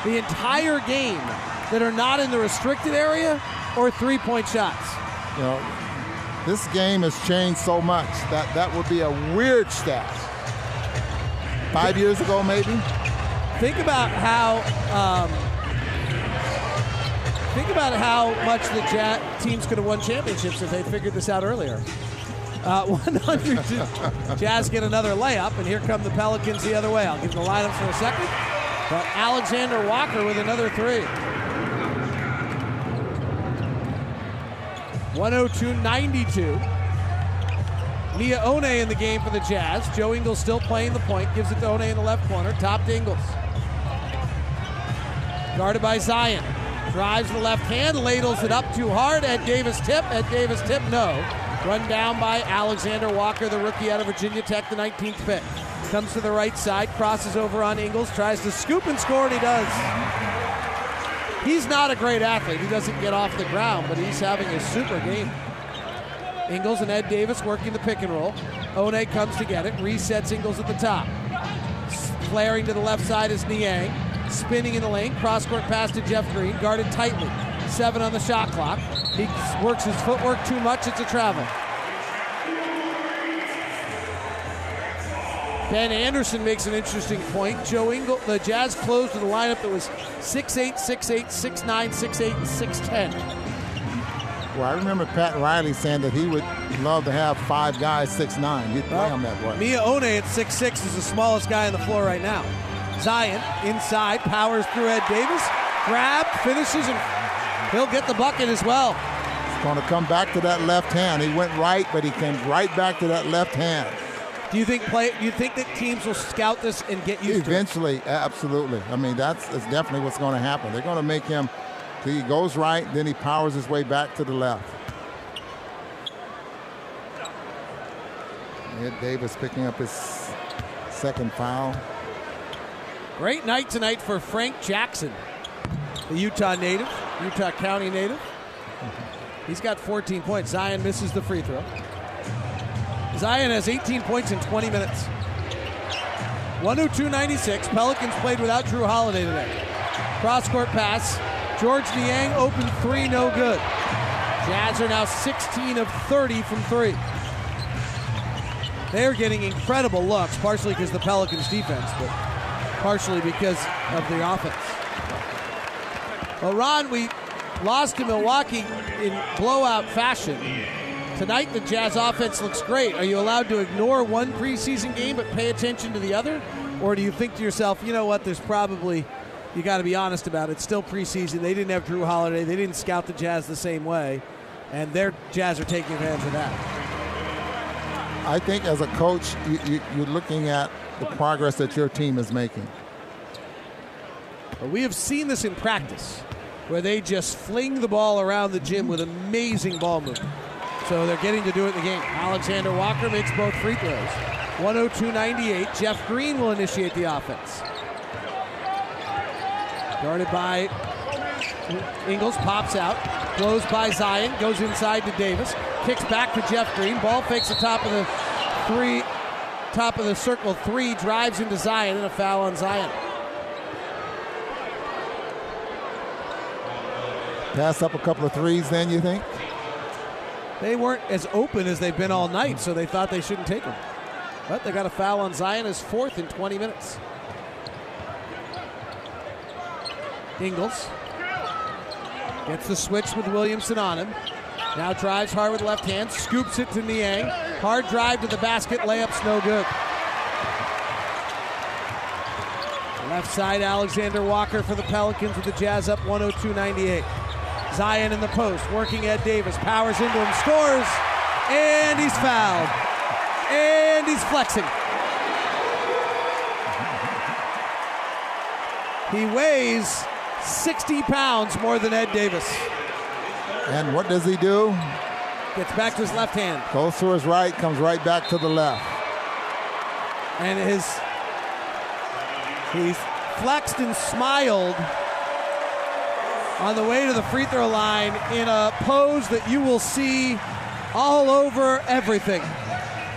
the entire game that are not in the restricted area or three point shots. You know, this game has changed so much that that would be a weird stat. Five years ago, maybe. Think about how. Um, think about how much the ja- teams could have won championships if they figured this out earlier. Uh, 100 Jazz get another layup, and here come the Pelicans the other way. I'll give the lineups for a second. But Alexander Walker with another three. 102-92. Miye Oni in the game for the Jazz. Joe Ingles still playing the point. Gives it to Oni in the left corner. Top to Ingles. Guarded by Zion. Drives the left hand, ladles it up too hard. Ed Davis tip. Ed Davis tip, no. Run down by Alexander Walker, the rookie out of Virginia Tech, the 19th pick. Comes to the right side, crosses over on Ingles, tries to scoop and score, and he does. He's not a great athlete. He doesn't get off the ground, but he's having a super game. Ingles and Ed Davis working the pick and roll. Oni comes to get it, resets Ingles at the top. Flaring to the left side is Niang. Spinning in the lane, cross court pass to Jeff Green, guarded tightly. Seven on the shot clock. He works his footwork too much, it's a travel. Ben Anderson makes an interesting point. Joe Ingles, the Jazz closed with a lineup that was 6'8, 6'8, 6'9, 6'8, and 6'10. Well, I remember Pat Riley saying that he would love to have five guys six nine. He'd play them that way. Miye Oni at 6'6 is the smallest guy on the floor right now. Zion inside, powers through Ed Davis, grab, finishes, and he'll get the bucket as well. He's going to come back to that left hand. He went right, but he came right back to that left hand. Do you think play? Do you think that teams will scout this and get used to it? Eventually, absolutely. I mean, that's, that's definitely what's going to happen. They're going to make him. He goes right, then he powers his way back to the left. Ed Davis picking up his second foul. Great night tonight for Frank Jackson, the Utah native, Utah County native. He's got 14 points. Zion misses the free throw. Zion has 18 points in 20 minutes. 102-96. Pelicans played without Jrue Holiday today. Cross court pass. Georges Niang open three, no good. Jazz are now 16 of 30 from three. They're getting incredible looks, partially because the Pelicans defense, but partially because of the offense. Well, Ron, we lost to Milwaukee in blowout fashion. Tonight, the Jazz offense looks great. Are you allowed to ignore one preseason game but pay attention to the other? Or do you think to yourself, you know what, there's probably you got to be honest about it. It's still preseason. They didn't have Jrue Holiday. They didn't scout the Jazz the same way, and their Jazz are taking advantage of that. I think as a coach, you, you, you're looking at the progress that your team is making. We have seen this in practice, where they just fling the ball around the gym with amazing ball movement. So they're getting to do it in the game. Alexander Walker makes both free throws. 102-98. Jeff Green will initiate the offense. Guarded by Ingles, pops out, blows by Zion, goes inside to Davis, kicks back to Jeff Green. Ball fakes the top of the three, top of the circle three, drives into Zion, and a foul on Zion. Pass up a couple of threes, then you think? They weren't as open as they've been all night, so they thought they shouldn't take them. But they got a foul on Zion, his fourth in 20 minutes. Ingles gets the switch with Williamson on him. Now drives hard with left hand, scoops it to Niang. Hard drive to the basket, layup's no good. Left side, Alexander Walker for the Pelicans with the Jazz up 102 98. Zion in the post, working at Davis, powers into him, scores, and he's fouled. And he's flexing. He weighs 60 pounds more than Ed Davis. And what does he do? Gets back to his left hand. Goes to his right, comes right back to the left. And his he's flexed and smiled on the way to the free throw line in a pose that you will see all over everything.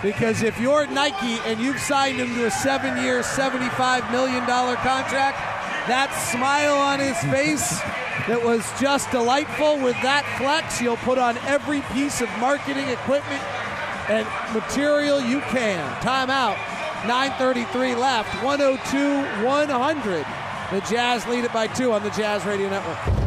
Because if you're Nike and you've signed him to a seven year, $75 million contract, that smile on his face that was just delightful with that flex you'll put on every piece of marketing equipment and material you can. Timeout. 9.33 left. 102 100. The Jazz lead it by two on the Jazz Radio Network.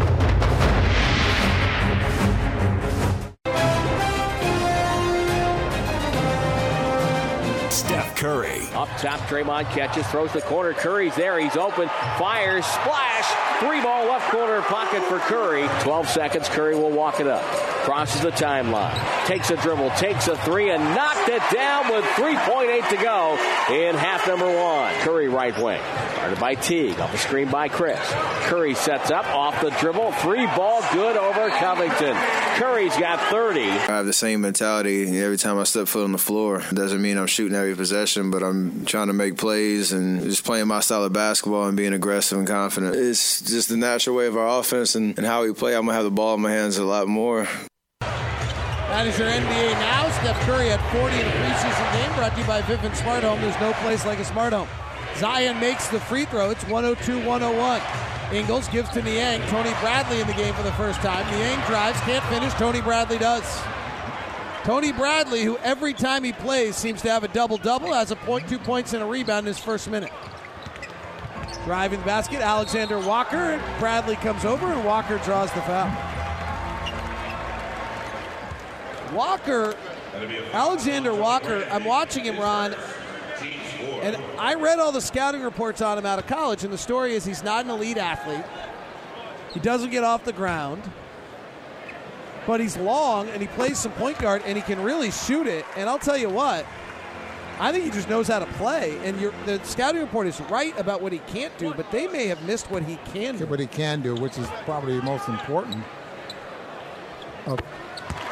Curry. Up top, Draymond catches, throws the corner. Curry's there. He's open. Fires. Splash. Three ball left corner pocket for Curry. 12 seconds. Curry will walk it up. Crosses the timeline. Takes a dribble. Takes a three and knocked it down with 3.8 to go in half number one. Curry right wing. Guarded by Teague. Off the screen by Chris. Curry sets up. Off the dribble. Three ball good over Covington. Curry's got 30. I have the same mentality every time I step foot on the floor. It doesn't mean I'm shooting every possession, but I'm trying to make plays and just playing my style of basketball and being aggressive and confident. It's just the natural way of our offense and, and how we play. I'm going to have the ball in my hands a lot more. That is your NBA now. Steph Curry had 40 in a preseason game brought to you by Vivint Smart Home. There's no place like a smart home. Zion makes the free throw. It's 102 101. Ingles gives to Niang. Tony Bradley in the game for the first time. Niang drives, can't finish. Tony Bradley does. Tony Bradley, who every time he plays seems to have a double double, has a point, two points and a rebound in his first minute. Driving the basket, Alexander Walker. Bradley comes over and Walker draws the foul. Walker, Alexander Walker, I'm watching him, Ron, and I read all the scouting reports on him out of college, and the story is he's not an elite athlete. He doesn't get off the ground, but he's long and he plays some point guard and he can really shoot it. And I'll tell you what, I think he just knows how to play. And the scouting report is right about what he can't do, but they may have missed what he can do. What he can do, which is probably the most important. Of,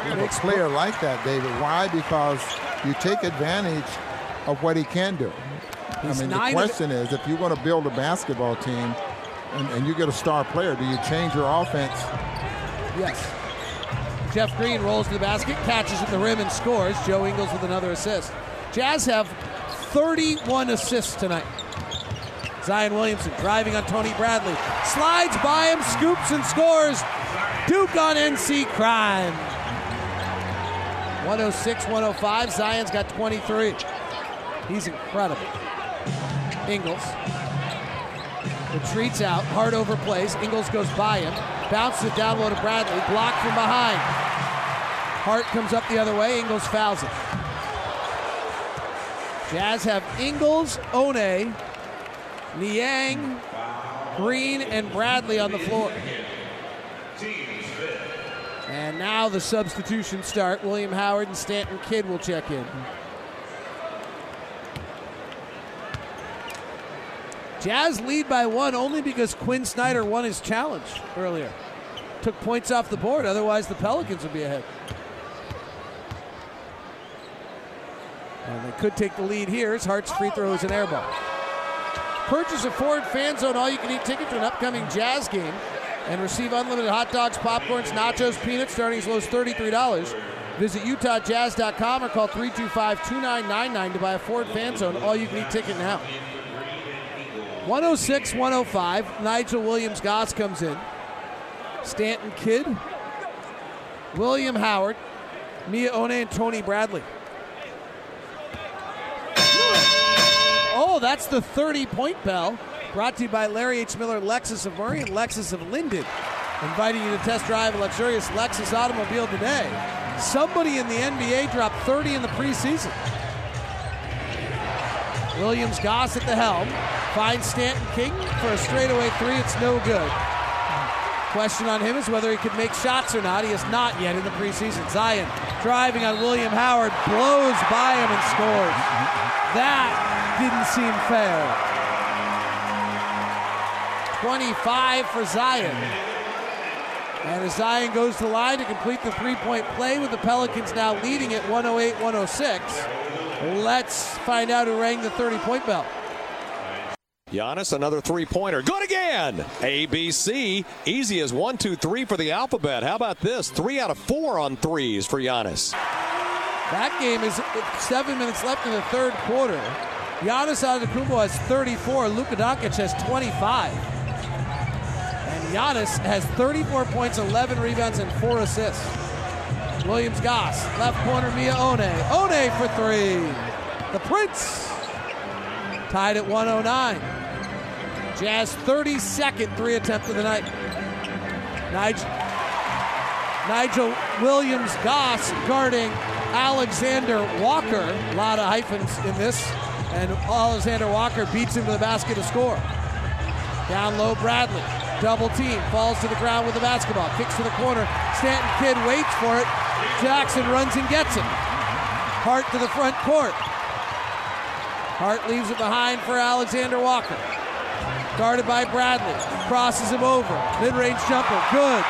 a player like that, David. Why? Because you take advantage of what he can do. He's I mean, the question is, if you're going to build a basketball team and, and you get a star player, do you change your offense? Yes. Jeff Green rolls to the basket, catches at the rim, and scores. Joe Ingles with another assist. Jazz have 31 assists tonight. Zion Williamson driving on Tony Bradley. Slides by him, scoops and scores. Duke on NC crime. 106 105. Zion's got 23. He's incredible. Ingles retreats out. Hard over plays. Ingles goes by him. Bounces it down low to Bradley. Blocked from behind. Hart comes up the other way. Ingles fouls it. Jazz have Ingles, Oni, Niang, Green and Bradley on the floor. And now the substitution start. William Howard and Stanton Kidd will check in. Jazz lead by one only because Quin Snyder won his challenge earlier. Took points off the board, otherwise, the Pelicans would be ahead. And they could take the lead here as Hart's free throw is an air ball. Purchase a Ford Fan Zone all you can eat ticket to an upcoming Jazz game and receive unlimited hot dogs, popcorns, nachos, peanuts starting as low as $33. Visit UtahJazz.com or call 325 2999 to buy a Ford Fan Zone all you can eat ticket now. 106 105. Nigel Williams Goss comes in. Stanton Kidd. William Howard. Miye Oni and Tony Bradley. Oh, that's the 30 point bell. Brought to you by Larry H. Miller, Lexus of Murray, and Lexus of Lindon. Inviting you to test drive a luxurious Lexus automobile today. Somebody in the NBA dropped 30 in the preseason. Williams Goss at the helm. Finds Stanton Kidd for a straightaway three. It's no good. Question on him is whether he could make shots or not. He has not yet in the preseason. Zion driving on William Howard, blows by him and scores. That didn't seem fair. 25 for Zion. And as Zion goes to the line to complete the three point play with the Pelicans now leading at 108 106, let's find out who rang the 30 point bell. Giannis, another three pointer. Good again. ABC. Easy as one, two, three for the alphabet. How about this? Three out of four on threes for Giannis. That game is seven minutes left in the third quarter. Giannis Antetokounmpo has 34. Luka Doncic has 25. And Giannis has 34 points, 11 rebounds, and four assists. Williams Goss, left corner, Miye Oni. One for three. The Prince tied at 109. Jazz 32nd three attempt of the night. Nigel, Nigel Williams Goss guarding Alexander Walker. A lot of hyphens in this. And Alexander Walker beats him to the basket to score. Down low, Bradley. Double team. Falls to the ground with the basketball. Kicks to the corner. Stanton Kidd waits for it. Jackson runs and gets it. Hart to the front court. Hart leaves it behind for Alexander Walker. Guarded by Bradley. Crosses him over. Mid range jumper. Good.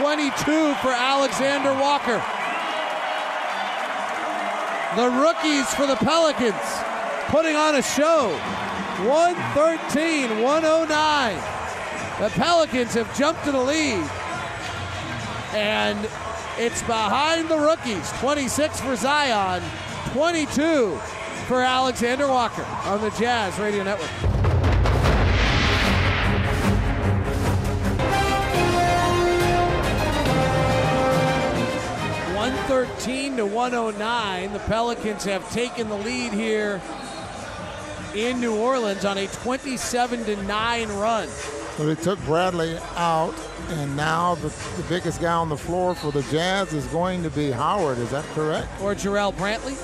22 for Alexander Walker. The rookies for the Pelicans putting on a show. 113 109. The Pelicans have jumped to the lead. And it's behind the rookies. 26 for Zion, 22 for Alexander Walker on the Jazz Radio Network. One thirteen to one oh nine. The Pelicans have taken the lead here in New Orleans on a twenty-seven to nine run. So they took Bradley out, and now the, the biggest guy on the floor for the Jazz is going to be Howard. Is that correct? Or Jarrell Brantley.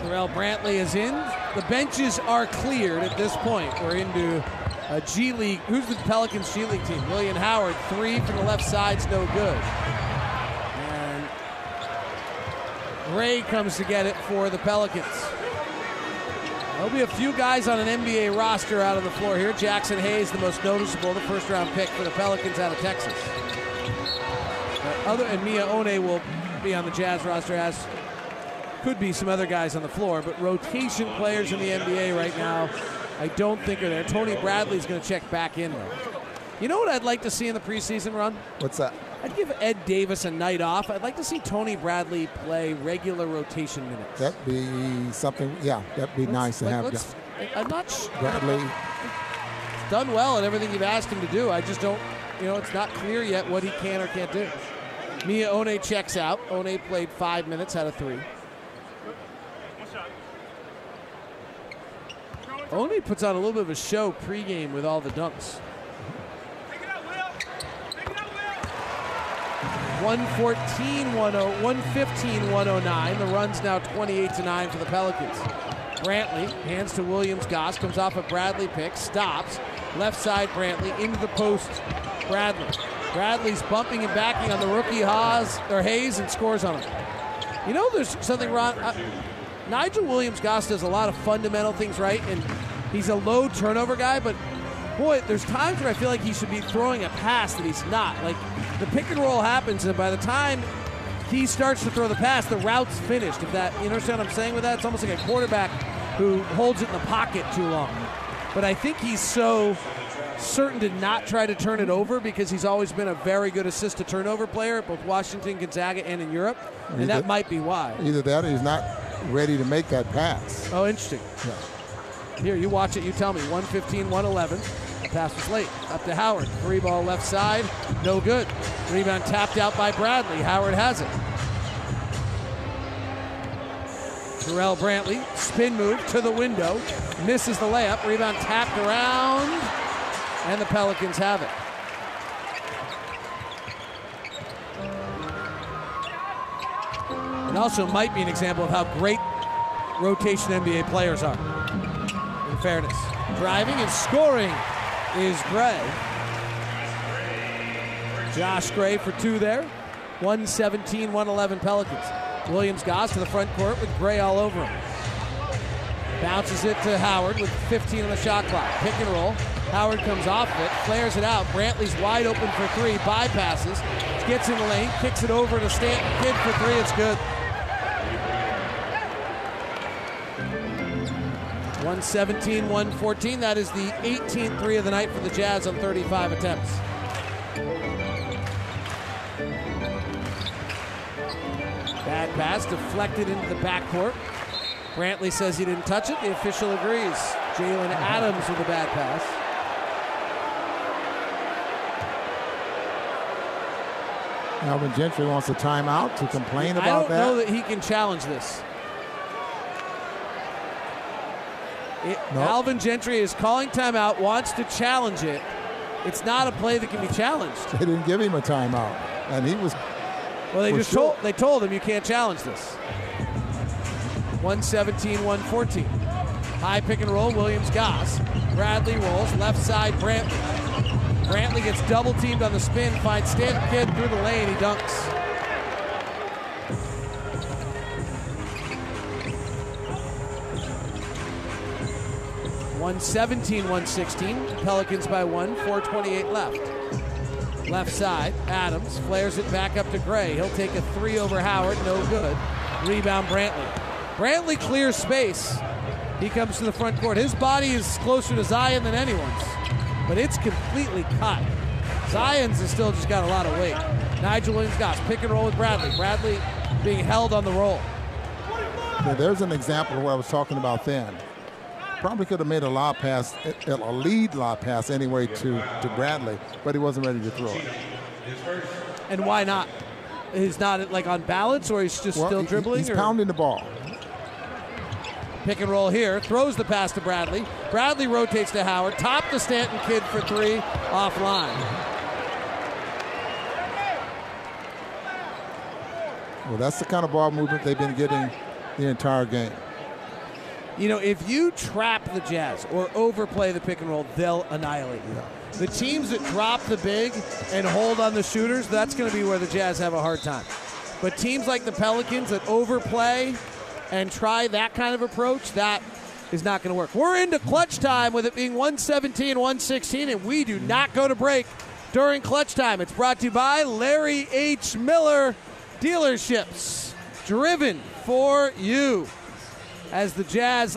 Jarrell Brantley is in. The benches are cleared at this point. We're into a G League. Who's the Pelicans G League team? William Howard, three from the left side's no good. And Ray comes to get it for the Pelicans. There'll be a few guys on an NBA roster out on the floor here. Jaxson Hayes, the most noticeable, the first round pick for the Pelicans out of Texas. But other and Miye Oni will be on the Jazz roster as could be some other guys on the floor, but rotation players in the NBA right now, I don't think are there. Tony Bradley's going to check back in though. You know what I'd like to see in the preseason run? What's that? I'd give Ed Davis a night off. I'd like to see Tony Bradley play regular rotation minutes. That'd be something. Yeah, that'd be nice to Like, have. let's- I'm not Bradley. done well at everything you've asked him to do. I just don't, you know, it's not clear yet what he can or can't do. Miye Oni checks out. Oni played five minutes out of three. Oni puts on a little bit of a show pregame with all the dunks. 114 10 115 109. The run's now 28 to 9 for the Pelicans. Brantley hands to Williams Goss, comes off a Bradley pick, stops. Left side Brantley into the post. Bradley. Bradley's bumping and backing on the rookie Haas or Hayes and scores on him. You know, there's something wrong. Uh, Nigel Williams Goss does a lot of fundamental things right, and he's a low turnover guy, but boy, there's times where I feel like he should be throwing a pass that he's not. Like the pick and roll happens, and by the time he starts to throw the pass, the route's finished. If that, you understand what I'm saying with that? It's almost like a quarterback who holds it in the pocket too long. But I think he's so certain to not try to turn it over because he's always been a very good assist to turnover player at both Washington, Gonzaga, and in Europe. And that might be why. Either that or he's not ready to make that pass. Oh, interesting. Here, you watch it, you tell me. 115, 111. Pass was late. Up to Howard. Three ball left side. No good. Rebound tapped out by Bradley. Howard has it. Jarrell Brantley, spin move to the window. Misses the layup. Rebound tapped around. And the Pelicans have it. It also might be an example of how great rotation NBA players are. In fairness, driving and scoring is Gray. Josh Gray for two there. 117, 111 Pelicans. Williams Goss to the front court with Gray all over him. Bounces it to Howard with 15 on the shot clock. Pick and roll. Howard comes off of it, flares it out. Brantley's wide open for three, bypasses, gets in the lane, kicks it over to Stanton Kidd for three. It's good. 117, 114. That is the 18th three of the night for the Jazz on 35 attempts. Bad pass deflected into the backcourt. Brantley says he didn't touch it. The official agrees. Jalen Adams with a bad pass. Alvin Gentry wants a timeout to complain about that. I don't that. know that he can challenge this. It- No. Alvin Gentry is calling timeout, wants to challenge it. It's not a play that can be challenged. They didn't give him a timeout, and he was. Well, they just sure. told they told him you can't challenge this. 117, 114. High pick and roll, Williams Goss. Bradley rolls, left side, Brantley. Brantley gets double teamed on the spin, finds Stanton Kidd through the lane, he dunks. One seventeen, one sixteen. Pelicans by one. Four twenty-eight left. Left side, Adams flares it back up to Gray. He'll take a three over Howard, no good. Rebound Brantley. Brantley clears space. He comes to the front court. His body is closer to Zion than anyone's, but it's completely cut. Zion's has still just got a lot of weight. Nigel Williams Goss pick and roll with Bradley. Bradley being held on the roll. Yeah, there's an example of what I was talking about then. Probably could have made a lob pass, a lead lob pass anyway to, to Bradley, but he wasn't ready to throw it. And why not? He's not like on balance, or he's just Well, still dribbling. He's or? pounding the ball. Pick and roll here. Throws the pass to Bradley. Bradley rotates to Howard. Top the Stanton Kidd for three. Offline. Well, that's the kind of ball movement they've been getting the entire game. You know, if you trap the Jazz or overplay the pick and roll, they'll annihilate you. The teams that drop the big and hold on the shooters, that's going to be where the Jazz have a hard time. But teams like the Pelicans that overplay and try that kind of approach, that is not going to work. We're into clutch time with it being 117, 116, and we do not go to break during clutch time. It's brought to you by Larry H. Miller Dealerships. Driven for you as the Jazz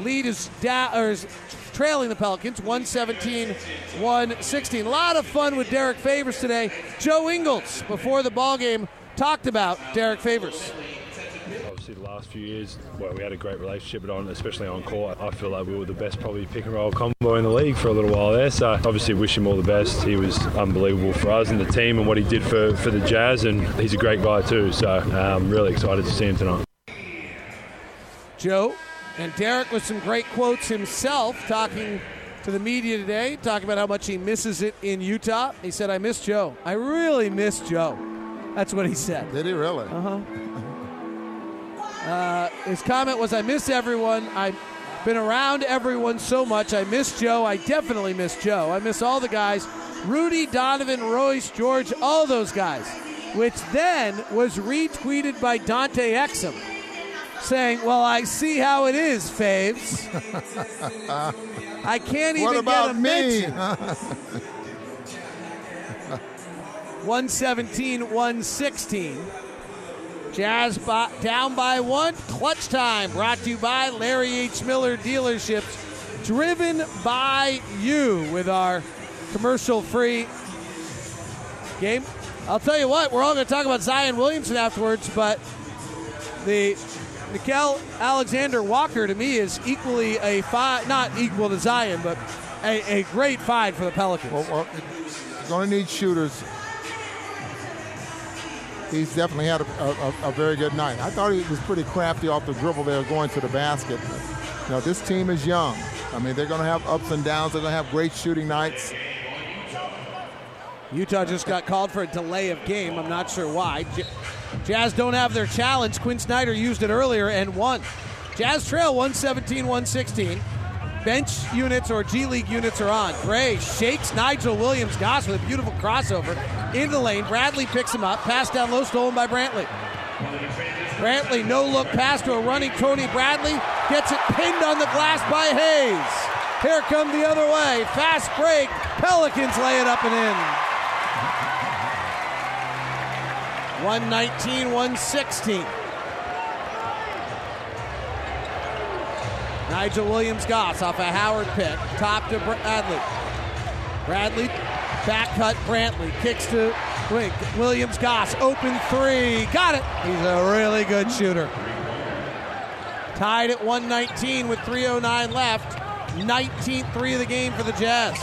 lead is or is trailing the Pelicans 117 116. A lot of fun with Derrick Favors today. Joe Ingles before the ball game talked about Derrick Favors. Obviously, the last few years, well, we had a great relationship, on, especially on court, I feel like we were the best probably pick and roll combo in the league for a little while there. So obviously, wish him all the best. He was unbelievable for us and the team, and what he did for, for the Jazz, and he's a great guy too. So I'm really excited to see him tonight. Joe and Derrick with some great quotes himself talking to the media today, talking about how much he misses it in Utah. He said, I miss Joe. I really miss Joe. That's what he said. Did he really? Uh-huh. Uh, his comment was, "I miss everyone. I've been around everyone so much. I miss Joe. I definitely miss Joe. I miss all the guys, Rudy, Donovan, Royce, George, all those guys." Which then was retweeted by Dante Exum, saying, "Well, I see how it is, Faves. I can't what even about get a me? mention." 117, 116. Jazz by, down by one. Clutch time brought to you by Larry H. Miller Dealerships. Driven by you with our commercial free game. I'll tell you what, we're all going to talk about Zion Williamson afterwards, but the Nickeil Alexander Walker to me is equally a five, not equal to Zion, but a, a great find for the Pelicans. Well, well, going to need shooters. He's definitely had a, a, a, very good night. I thought he was pretty crafty off the dribble there going to the basket. You this team is young. I mean, they're going to have ups and downs. They're going to have great shooting nights. Utah just got called for a delay of game. I'm not sure why. J- Jazz don't have their challenge. Quin Snyder used it earlier and won. Jazz trail 117 116. Bench units or G League units are on. Gray shakes Nigel Williams Goss with a beautiful crossover into the lane. Bradley picks him up. Pass down low, stolen by Brantley. Brantley, no look pass to a running Tony Bradley. Gets it pinned on the glass by Hayes. Here come the other way. Fast break. Pelicans lay it up and in. 119, 116. Nigel Williams Goss off a Howard pick. Top to Bradley. Bradley, back cut Brantley. Kicks to Wink. Williams Goss, open three. Got it. He's a really good shooter. Tied at 119 with 3.09 left. 19th three of the game for the Jazz.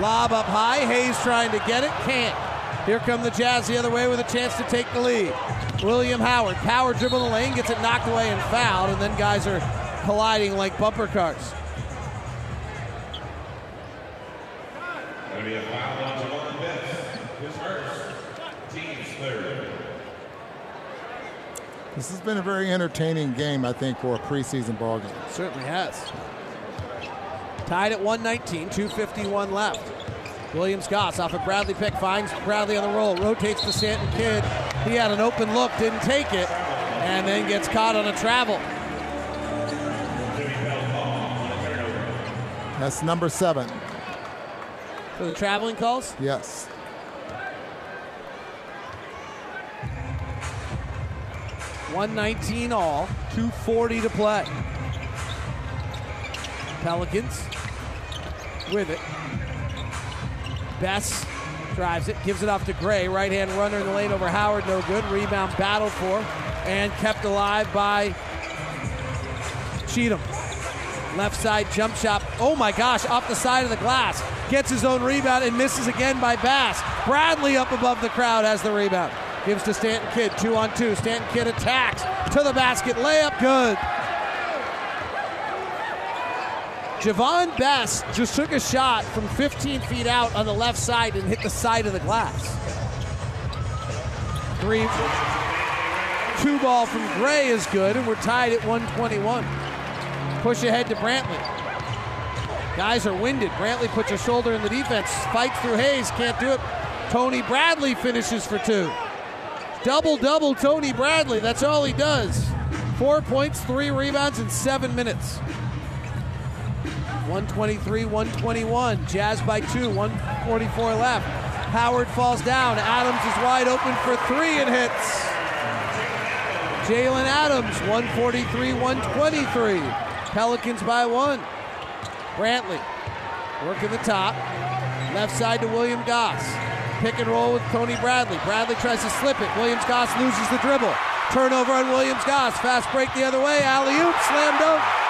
Lob up high. Hayes trying to get it. Can't. Here come the Jazz the other way with a chance to take the lead. William Howard, power dribble the lane, gets it knocked away and fouled, and then guys are colliding like bumper cars. This has been a very entertaining game, I think, for a preseason ball game. Certainly has. Tied at 119, 251 left. Williams Goss off a Bradley pick, finds Bradley on the roll, rotates to Stanton Kidd. He had an open look, didn't take it, and then gets caught on a travel. That's number seven. For the traveling calls? Yes. One nineteen all, two forty to play. Pelicans with it. Bess drives it, gives it off to Gray. Right hand runner in the lane over Howard, no good. Rebound battled for and kept alive by Cheatham. Left side jump shot. Oh my gosh, off the side of the glass. Gets his own rebound and misses again by Bass. Bradley up above the crowd has the rebound. Gives to Stanton Kidd, two on two. Stanton Kidd attacks to the basket. Layup good. Javon Best just took a shot from 15 feet out on the left side and hit the side of the glass. Three, two ball from Gray is good, and we're tied at 121. Push ahead to Brantley. Guys are winded. Brantley puts a shoulder in the defense, fights through Hayes, can't do it. Tony Bradley finishes for two. Double double Tony Bradley. That's all he does. Four points, three rebounds in seven minutes. 123, 121. Jazz by two, 144 left. Howard falls down. Adams is wide open for three and hits. Jalen Adams, 143, 123. Pelicans by one. Brantley working the top. Left side to William Goss. Pick and roll with Tony Bradley. Bradley tries to slip it. Williams Goss loses the dribble. Turnover on Williams Goss. Fast break the other way. Alley oop. Slam dunk.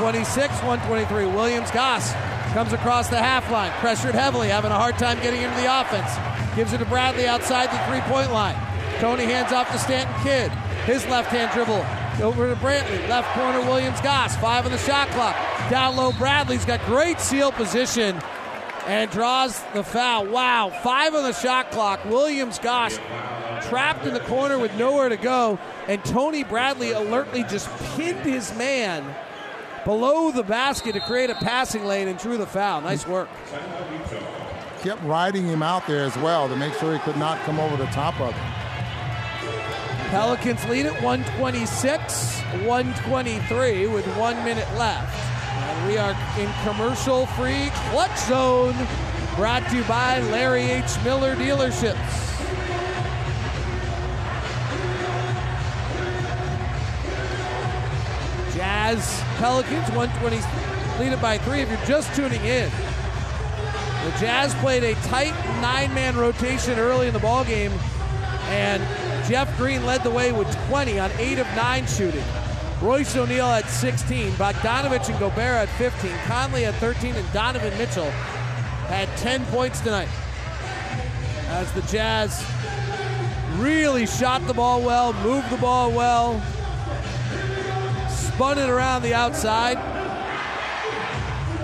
126, 123. Williams Goss comes across the half line, pressured heavily, having a hard time getting into the offense. Gives it to Bradley outside the three point line. Tony hands off to Stanton Kidd. His left hand dribble over to Brantley. Left corner, Williams Goss. Five on the shot clock. Down low, Bradley's got great seal position and draws the foul. Wow, five on the shot clock. Williams Goss trapped in the corner with nowhere to go, and Tony Bradley alertly just pinned his man below the basket to create a passing lane and drew the foul. Nice work. Kept riding him out there as well to make sure he could not come over the top of him. Pelicans lead at 126, 123 with one minute left. And we are in commercial free clutch zone brought to you by Larry H. Miller Dealerships. Jazz Pelicans 120 lead it by three. If you're just tuning in, the Jazz played a tight nine-man rotation early in the ball game, and Jeff Green led the way with 20 on eight of nine shooting. Royce O'Neale at 16, Bogdanovic and Gobert at 15, Conley at 13, and Donovan Mitchell had 10 points tonight. As the Jazz really shot the ball well, moved the ball well, spun it around the outside.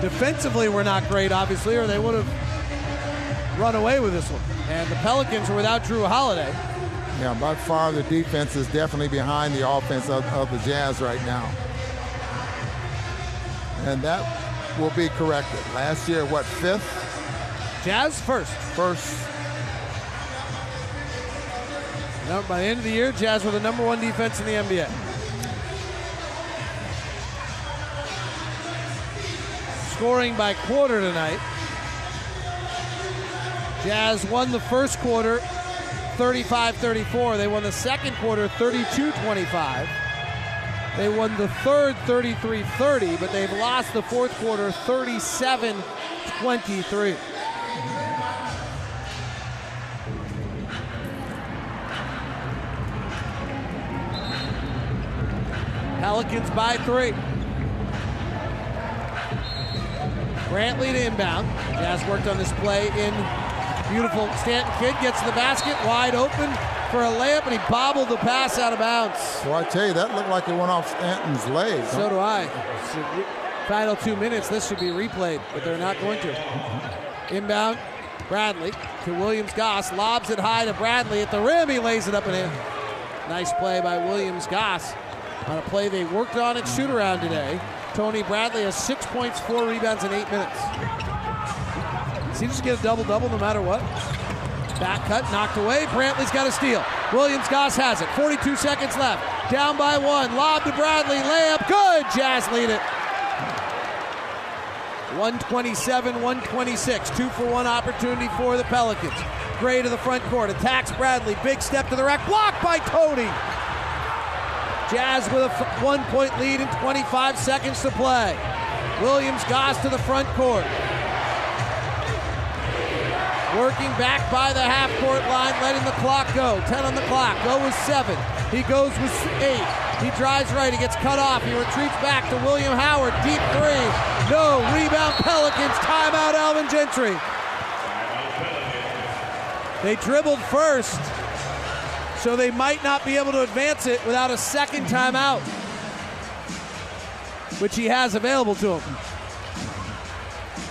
Defensively, we're not great, obviously, or they would have run away with this one. And the Pelicans are without Jrue Holiday. Yeah, by far the defense is definitely behind the offense of, of the Jazz right now. And that will be corrected. Last year, what, fifth? Jazz first. First. Now, by the end of the year, Jazz were the number one defense in the NBA. Scoring by quarter tonight. Jazz won the first quarter 35 34. They won the second quarter 32 25. They won the third 33 30, but they've lost the fourth quarter 37 23. Pelicans by three. Brantley to inbound. Jazz worked on this play in beautiful. Stanton Kidd gets to the basket, wide open for a layup, and he bobbled the pass out of bounds. So I tell you, that looked like it went off Stanton's leg. So do I. Final two minutes, this should be replayed, but they're not going to. Inbound, Bradley to Williams Goss, lobs it high to Bradley at the rim. He lays it up and in. Nice play by Williams Goss on a play they worked on at shoot around today. Tony Bradley has six points, four rebounds in eight minutes. He just get a double double no matter what? Back cut, knocked away. Brantley's got a steal. Williams Goss has it. 42 seconds left. Down by one. Lob to Bradley. Layup. Good. Jazz lead it. 127, 126. Two for one opportunity for the Pelicans. Gray to the front court. Attacks Bradley. Big step to the rack. Blocked by Tony. Jazz with a one point lead in 25 seconds to play. Williams Goss to the front court. Working back by the half court line, letting the clock go. 10 on the clock. Go with seven. He goes with eight. He drives right. He gets cut off. He retreats back to William Howard. Deep three. No. Rebound Pelicans. Timeout Alvin Gentry. They dribbled first, so they might not be able to advance it without a second timeout, which he has available to him.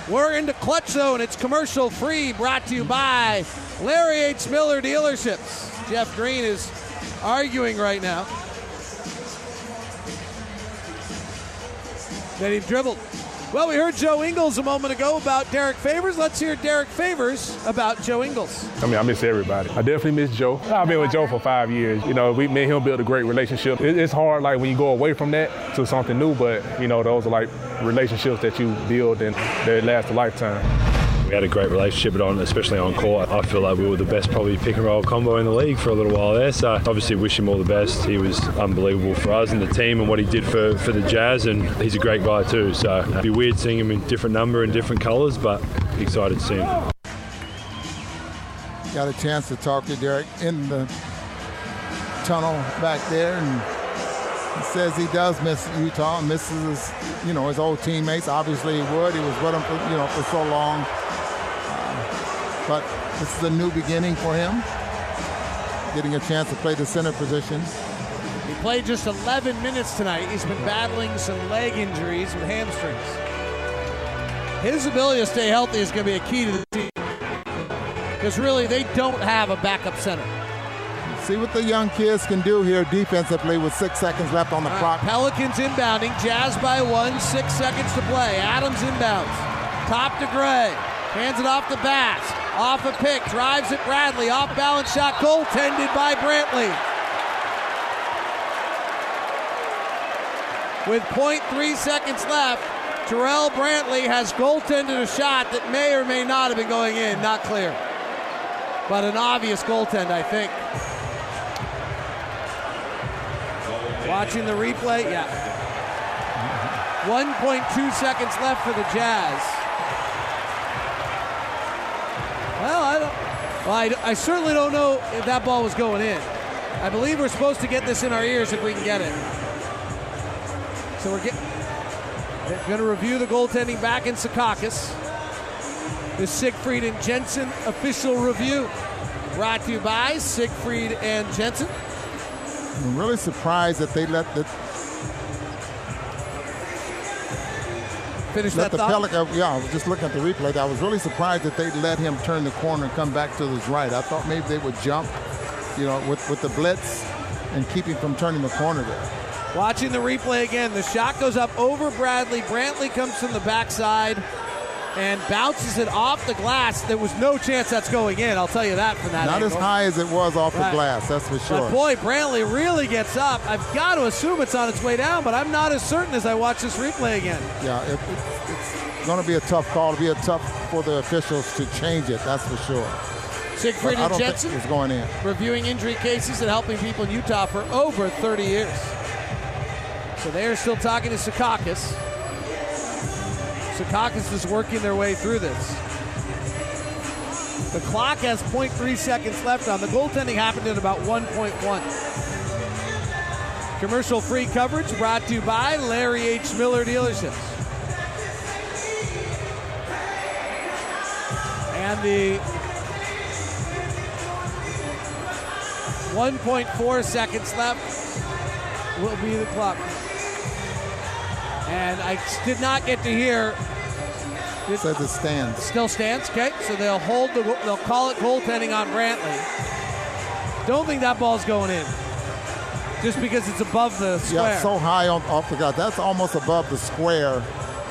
We're into Clutch Zone. It's commercial free, brought to you by Larry H. Miller Dealerships. Jeff Green is arguing right now that he dribbled. Well, we heard Joe Ingles a moment ago about Derrick Favors. Let's hear Derrick Favors about Joe Ingles. I mean, I miss everybody. I definitely miss Joe. I've been with Joe for five years. You know, we, me and him built a great relationship. It's hard, like, when you go away from that to something new, but, you know, those are like relationships that you build and they last a lifetime. We had a great relationship, but on, especially on court, I feel like we were the best probably pick and roll combo in the league for a little while there. So obviously wish him all the best. He was unbelievable for us and the team and what he did for, for the Jazz, and he's a great guy too. So it'd be weird seeing him in different number and different colours, but excited to see him. Got a chance to talk to Derrick in the tunnel back there, and he says he does miss Utah, misses his, you know, his old teammates. Obviously, he would. He was with them, for, you know, for so long. But this is a new beginning for him, getting a chance to play the center position. He played just 11 minutes tonight. He's been battling some leg injuries with hamstrings. His ability to stay healthy is going to be a key to the team. Because really, they don't have a backup center. See what the young kids can do here defensively with six seconds left on the clock. Pelicans inbounding. Jazz by one. Six seconds to play. Adams inbounds. Top to Gray. Hands it off to Bass. Off a pick. Drives it Bradley. Off balance shot. Goaltended by Brantley. With 0.3 seconds left, Jarrell Brantley has goaltended a shot that may or may not have been going in. Not clear. But an obvious goaltend, I think. Watching the replay, yeah. 1.2 seconds left for the Jazz. Well, I. Well, I, I certainly don't know if that ball was going in. I believe we're supposed to get this in our ears if we can get it. So we're getting. Going to review the goaltending back in Secaucus. The Siegfried and Jensen official review. Brought to you by Siegfried and Jensen. I'm really surprised that they let the finish let that the thought. Pelican. Yeah, I was just looking at the replay. I was really surprised that they let him turn the corner and come back to his right. I thought maybe they would jump, you know, with with the blitz and keep him from turning the corner there. Watching the replay again, the shot goes up over Bradley. Brantley comes from the backside and bounces it off the glass. There was no chance that's going in. I'll tell you that from that. Not as high as it was off Right. the glass, that's for sure. But boy, Brantley really gets up. I've got to assume it's on its way down, but I'm not as certain as I watch this replay again. Yeah, it, it, it's going to be a tough call. It'll be a tough for the officials to change it. That's for sure. Siegfried But and Jensen it's going in. reviewing injury cases and helping people in Utah for over 30 years. So they are still talking to Secaucus. Secaucus is working their way through this. The clock has 0.3 seconds left on. The goaltending happened at about 1.1. Commercial free coverage brought to you by Larry H. Miller Dealerships. And the 1.4 seconds left will be the clock. And I did not get to hear. It says it stands. Still stands. Okay, so they'll hold the. They'll call it goaltending on Brantley. Don't think that ball's going in. Just because it's above the square. Yeah, so high on, off the glass. That's almost above the square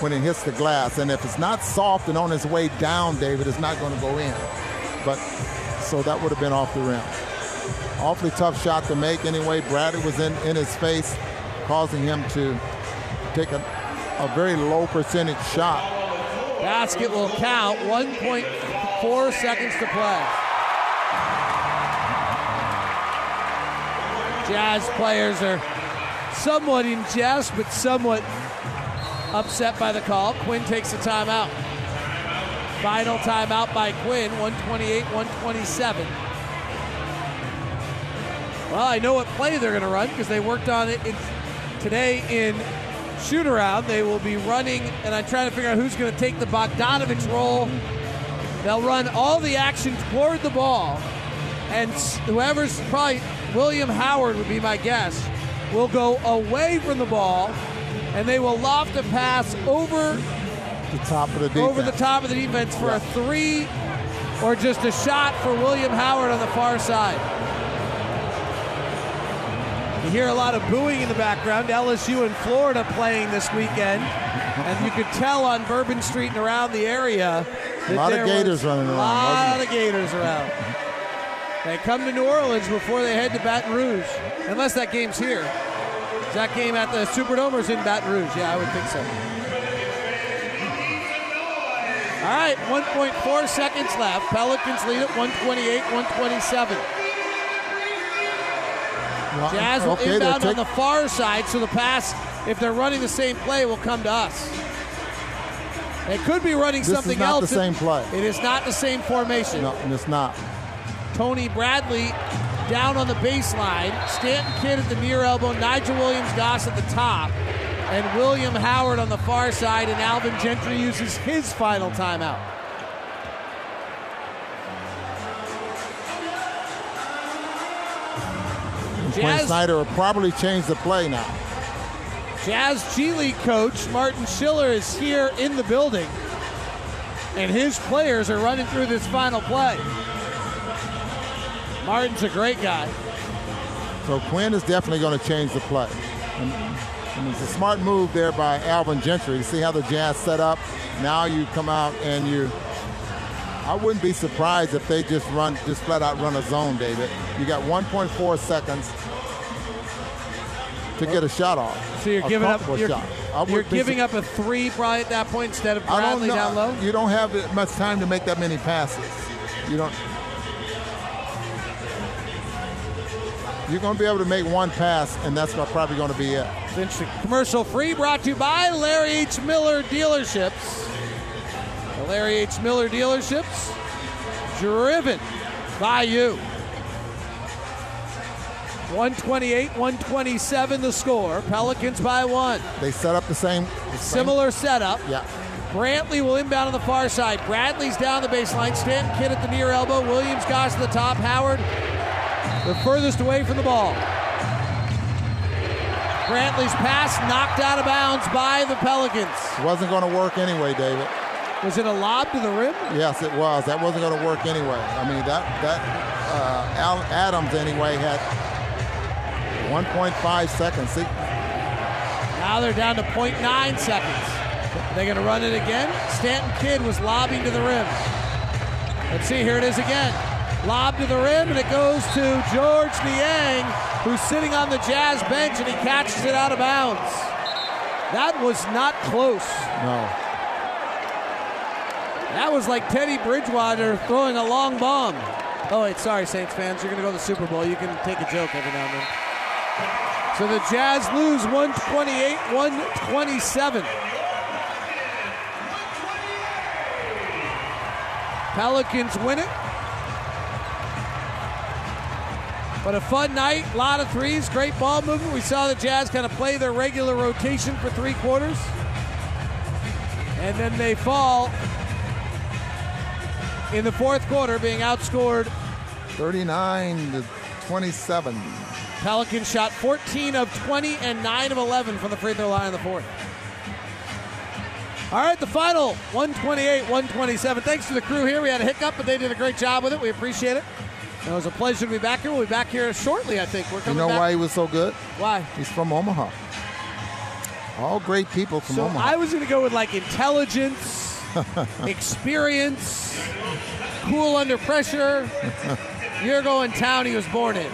when it hits the glass. And if it's not soft and on its way down, David, it's not going to go in. But so that would have been off the rim. Awfully tough shot to make anyway. Bradley was in, in his face, causing him to take a, a very low percentage shot. Basket will count. 1.4 seconds to play. Jazz players are somewhat in jest, but somewhat upset by the call. Quin takes a timeout. Final timeout by Quin, 128 127. Well, I know what play they're going to run because they worked on it in, today in shoot around. They will be running, and I'm trying to figure out who's going to take the Bogdanovic role. They'll run all the action toward the ball, and whoever's probably William Howard would be my guess, will go away from the ball, and they will loft a pass over The top of the defense. over the top of the defense for a three or just a shot for William Howard on the far side. You hear a lot of booing in the background. LSU and Florida playing this weekend. And you could tell on Bourbon Street and around the area. A lot of Gators running around, A lot of Gators around. They come to New Orleans before they head to Baton Rouge. Unless that game's here. Is that game at the Superdome or is in Baton Rouge? Yeah, I would think so. All right, 1.4 seconds left. Pelicans lead at 128 127. Jazz will okay, inbound on the far side, so the pass, if they're running the same play, will come to us. They could be running This is something not else. the same play. It is not the same formation. No, it's not. Tony Bradley down on the baseline. Stanton Kidd at the near elbow. Nigel Williams Goss at the top. And William Howard on the far side. And Alvin Gentry uses his final timeout. Quin Snyder will probably change the play now. Jazz G League coach Martin Schiller is here in the building. and his players are running through this final play. Martin's a great guy. So Quinn is definitely going to change the play. And, and it's a smart move there by Alvin Gentry. See how the Jazz set up? Now you come out and you. I wouldn't be surprised if they just run, just flat out run a zone, David. You got 1.4 seconds to get a shot off. So you're giving up. You're, shot. You're giving up a three probably at that point instead of Bradley down low. You don't have much time to make that many passes. You don't. You're going to be able to make one pass, and that's probably going to be it. It's interesting. Commercial free brought to you by Larry H. Miller Dealerships. The Larry H. Miller Dealerships, driven by you. 128, 127 the score. Pelicans by one. They set up the same. the same- Similar setup. Yeah. Brantley will inbound on the far side. Bradley's down the baseline. Stanton Kidd at the near elbow. Williams Goss to the top. Howard the furthest away from the ball. Brantley's pass knocked out of bounds by the Pelicans. Wasn't going to work anyway, David. Was it a lob to the rim? Yes, it was. That wasn't going to work anyway. I mean, that that uh, Al Adams anyway had 1.5 seconds. See, Now they're down to 0.9 seconds. They're going to run it again. Stanton Kidd was lobbing to the rim. Let's see, here it is again. Lob to the rim, and it goes to Georges Niang, who's sitting on the Jazz bench, and he catches it out of bounds. That was not close. no. That was like Teddy Bridgewater throwing a long bomb. Oh, wait, sorry, Saints fans. You're going to go to the Super Bowl. You can take a joke every now and then. So the Jazz lose 128 127. Pelicans win it. But a fun night, a lot of threes, great ball movement. We saw the Jazz kind of play their regular rotation for three quarters. And then they fall in the fourth quarter, being outscored 39 to 27. Pelicans shot 14 of 20 and 9 of 11 from the free throw line in the fourth. All right, the final 128 127. Thanks to the crew here. We had a hiccup, but they did a great job with it. We appreciate it. It was a pleasure to be back here. We'll be back here shortly, I think. We're coming You know back. why he was so good? Why? He's from Omaha. All great people from So Omaha. I was going to go with like intelligence, experience, cool under pressure. You're going town he was born in.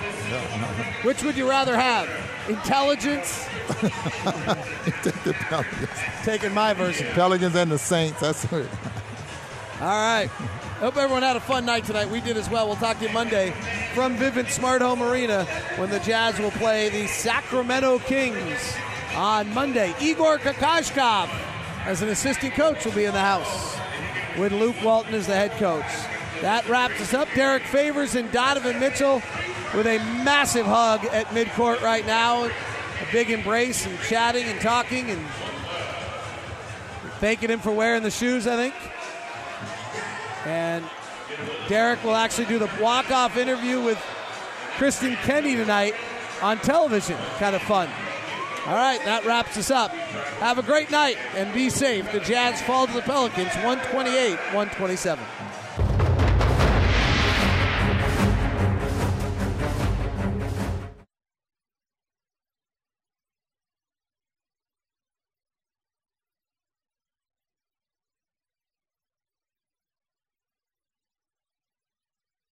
Which would you rather have? Intelligence? Take the Pelicans. Taking my version. Pelicans and the Saints. That's it. All right. Hope everyone had a fun night tonight. We did as well. We'll talk to you Monday from Vivint Smart Home Arena when the Jazz will play the Sacramento Kings on Monday. Igor Kokoskov as an assistant coach will be in the house with Luke Walton as the head coach. That wraps us up. Derrick Favors and Donovan Mitchell with a massive hug at midcourt right now. A big embrace and chatting and talking and thanking him for wearing the shoes, I think. And Derrick will actually do the walk-off interview with Kristen Kenney tonight on television. Kind of fun. All right, that wraps us up. Have a great night and be safe. The Jazz fall to the Pelicans 128 127.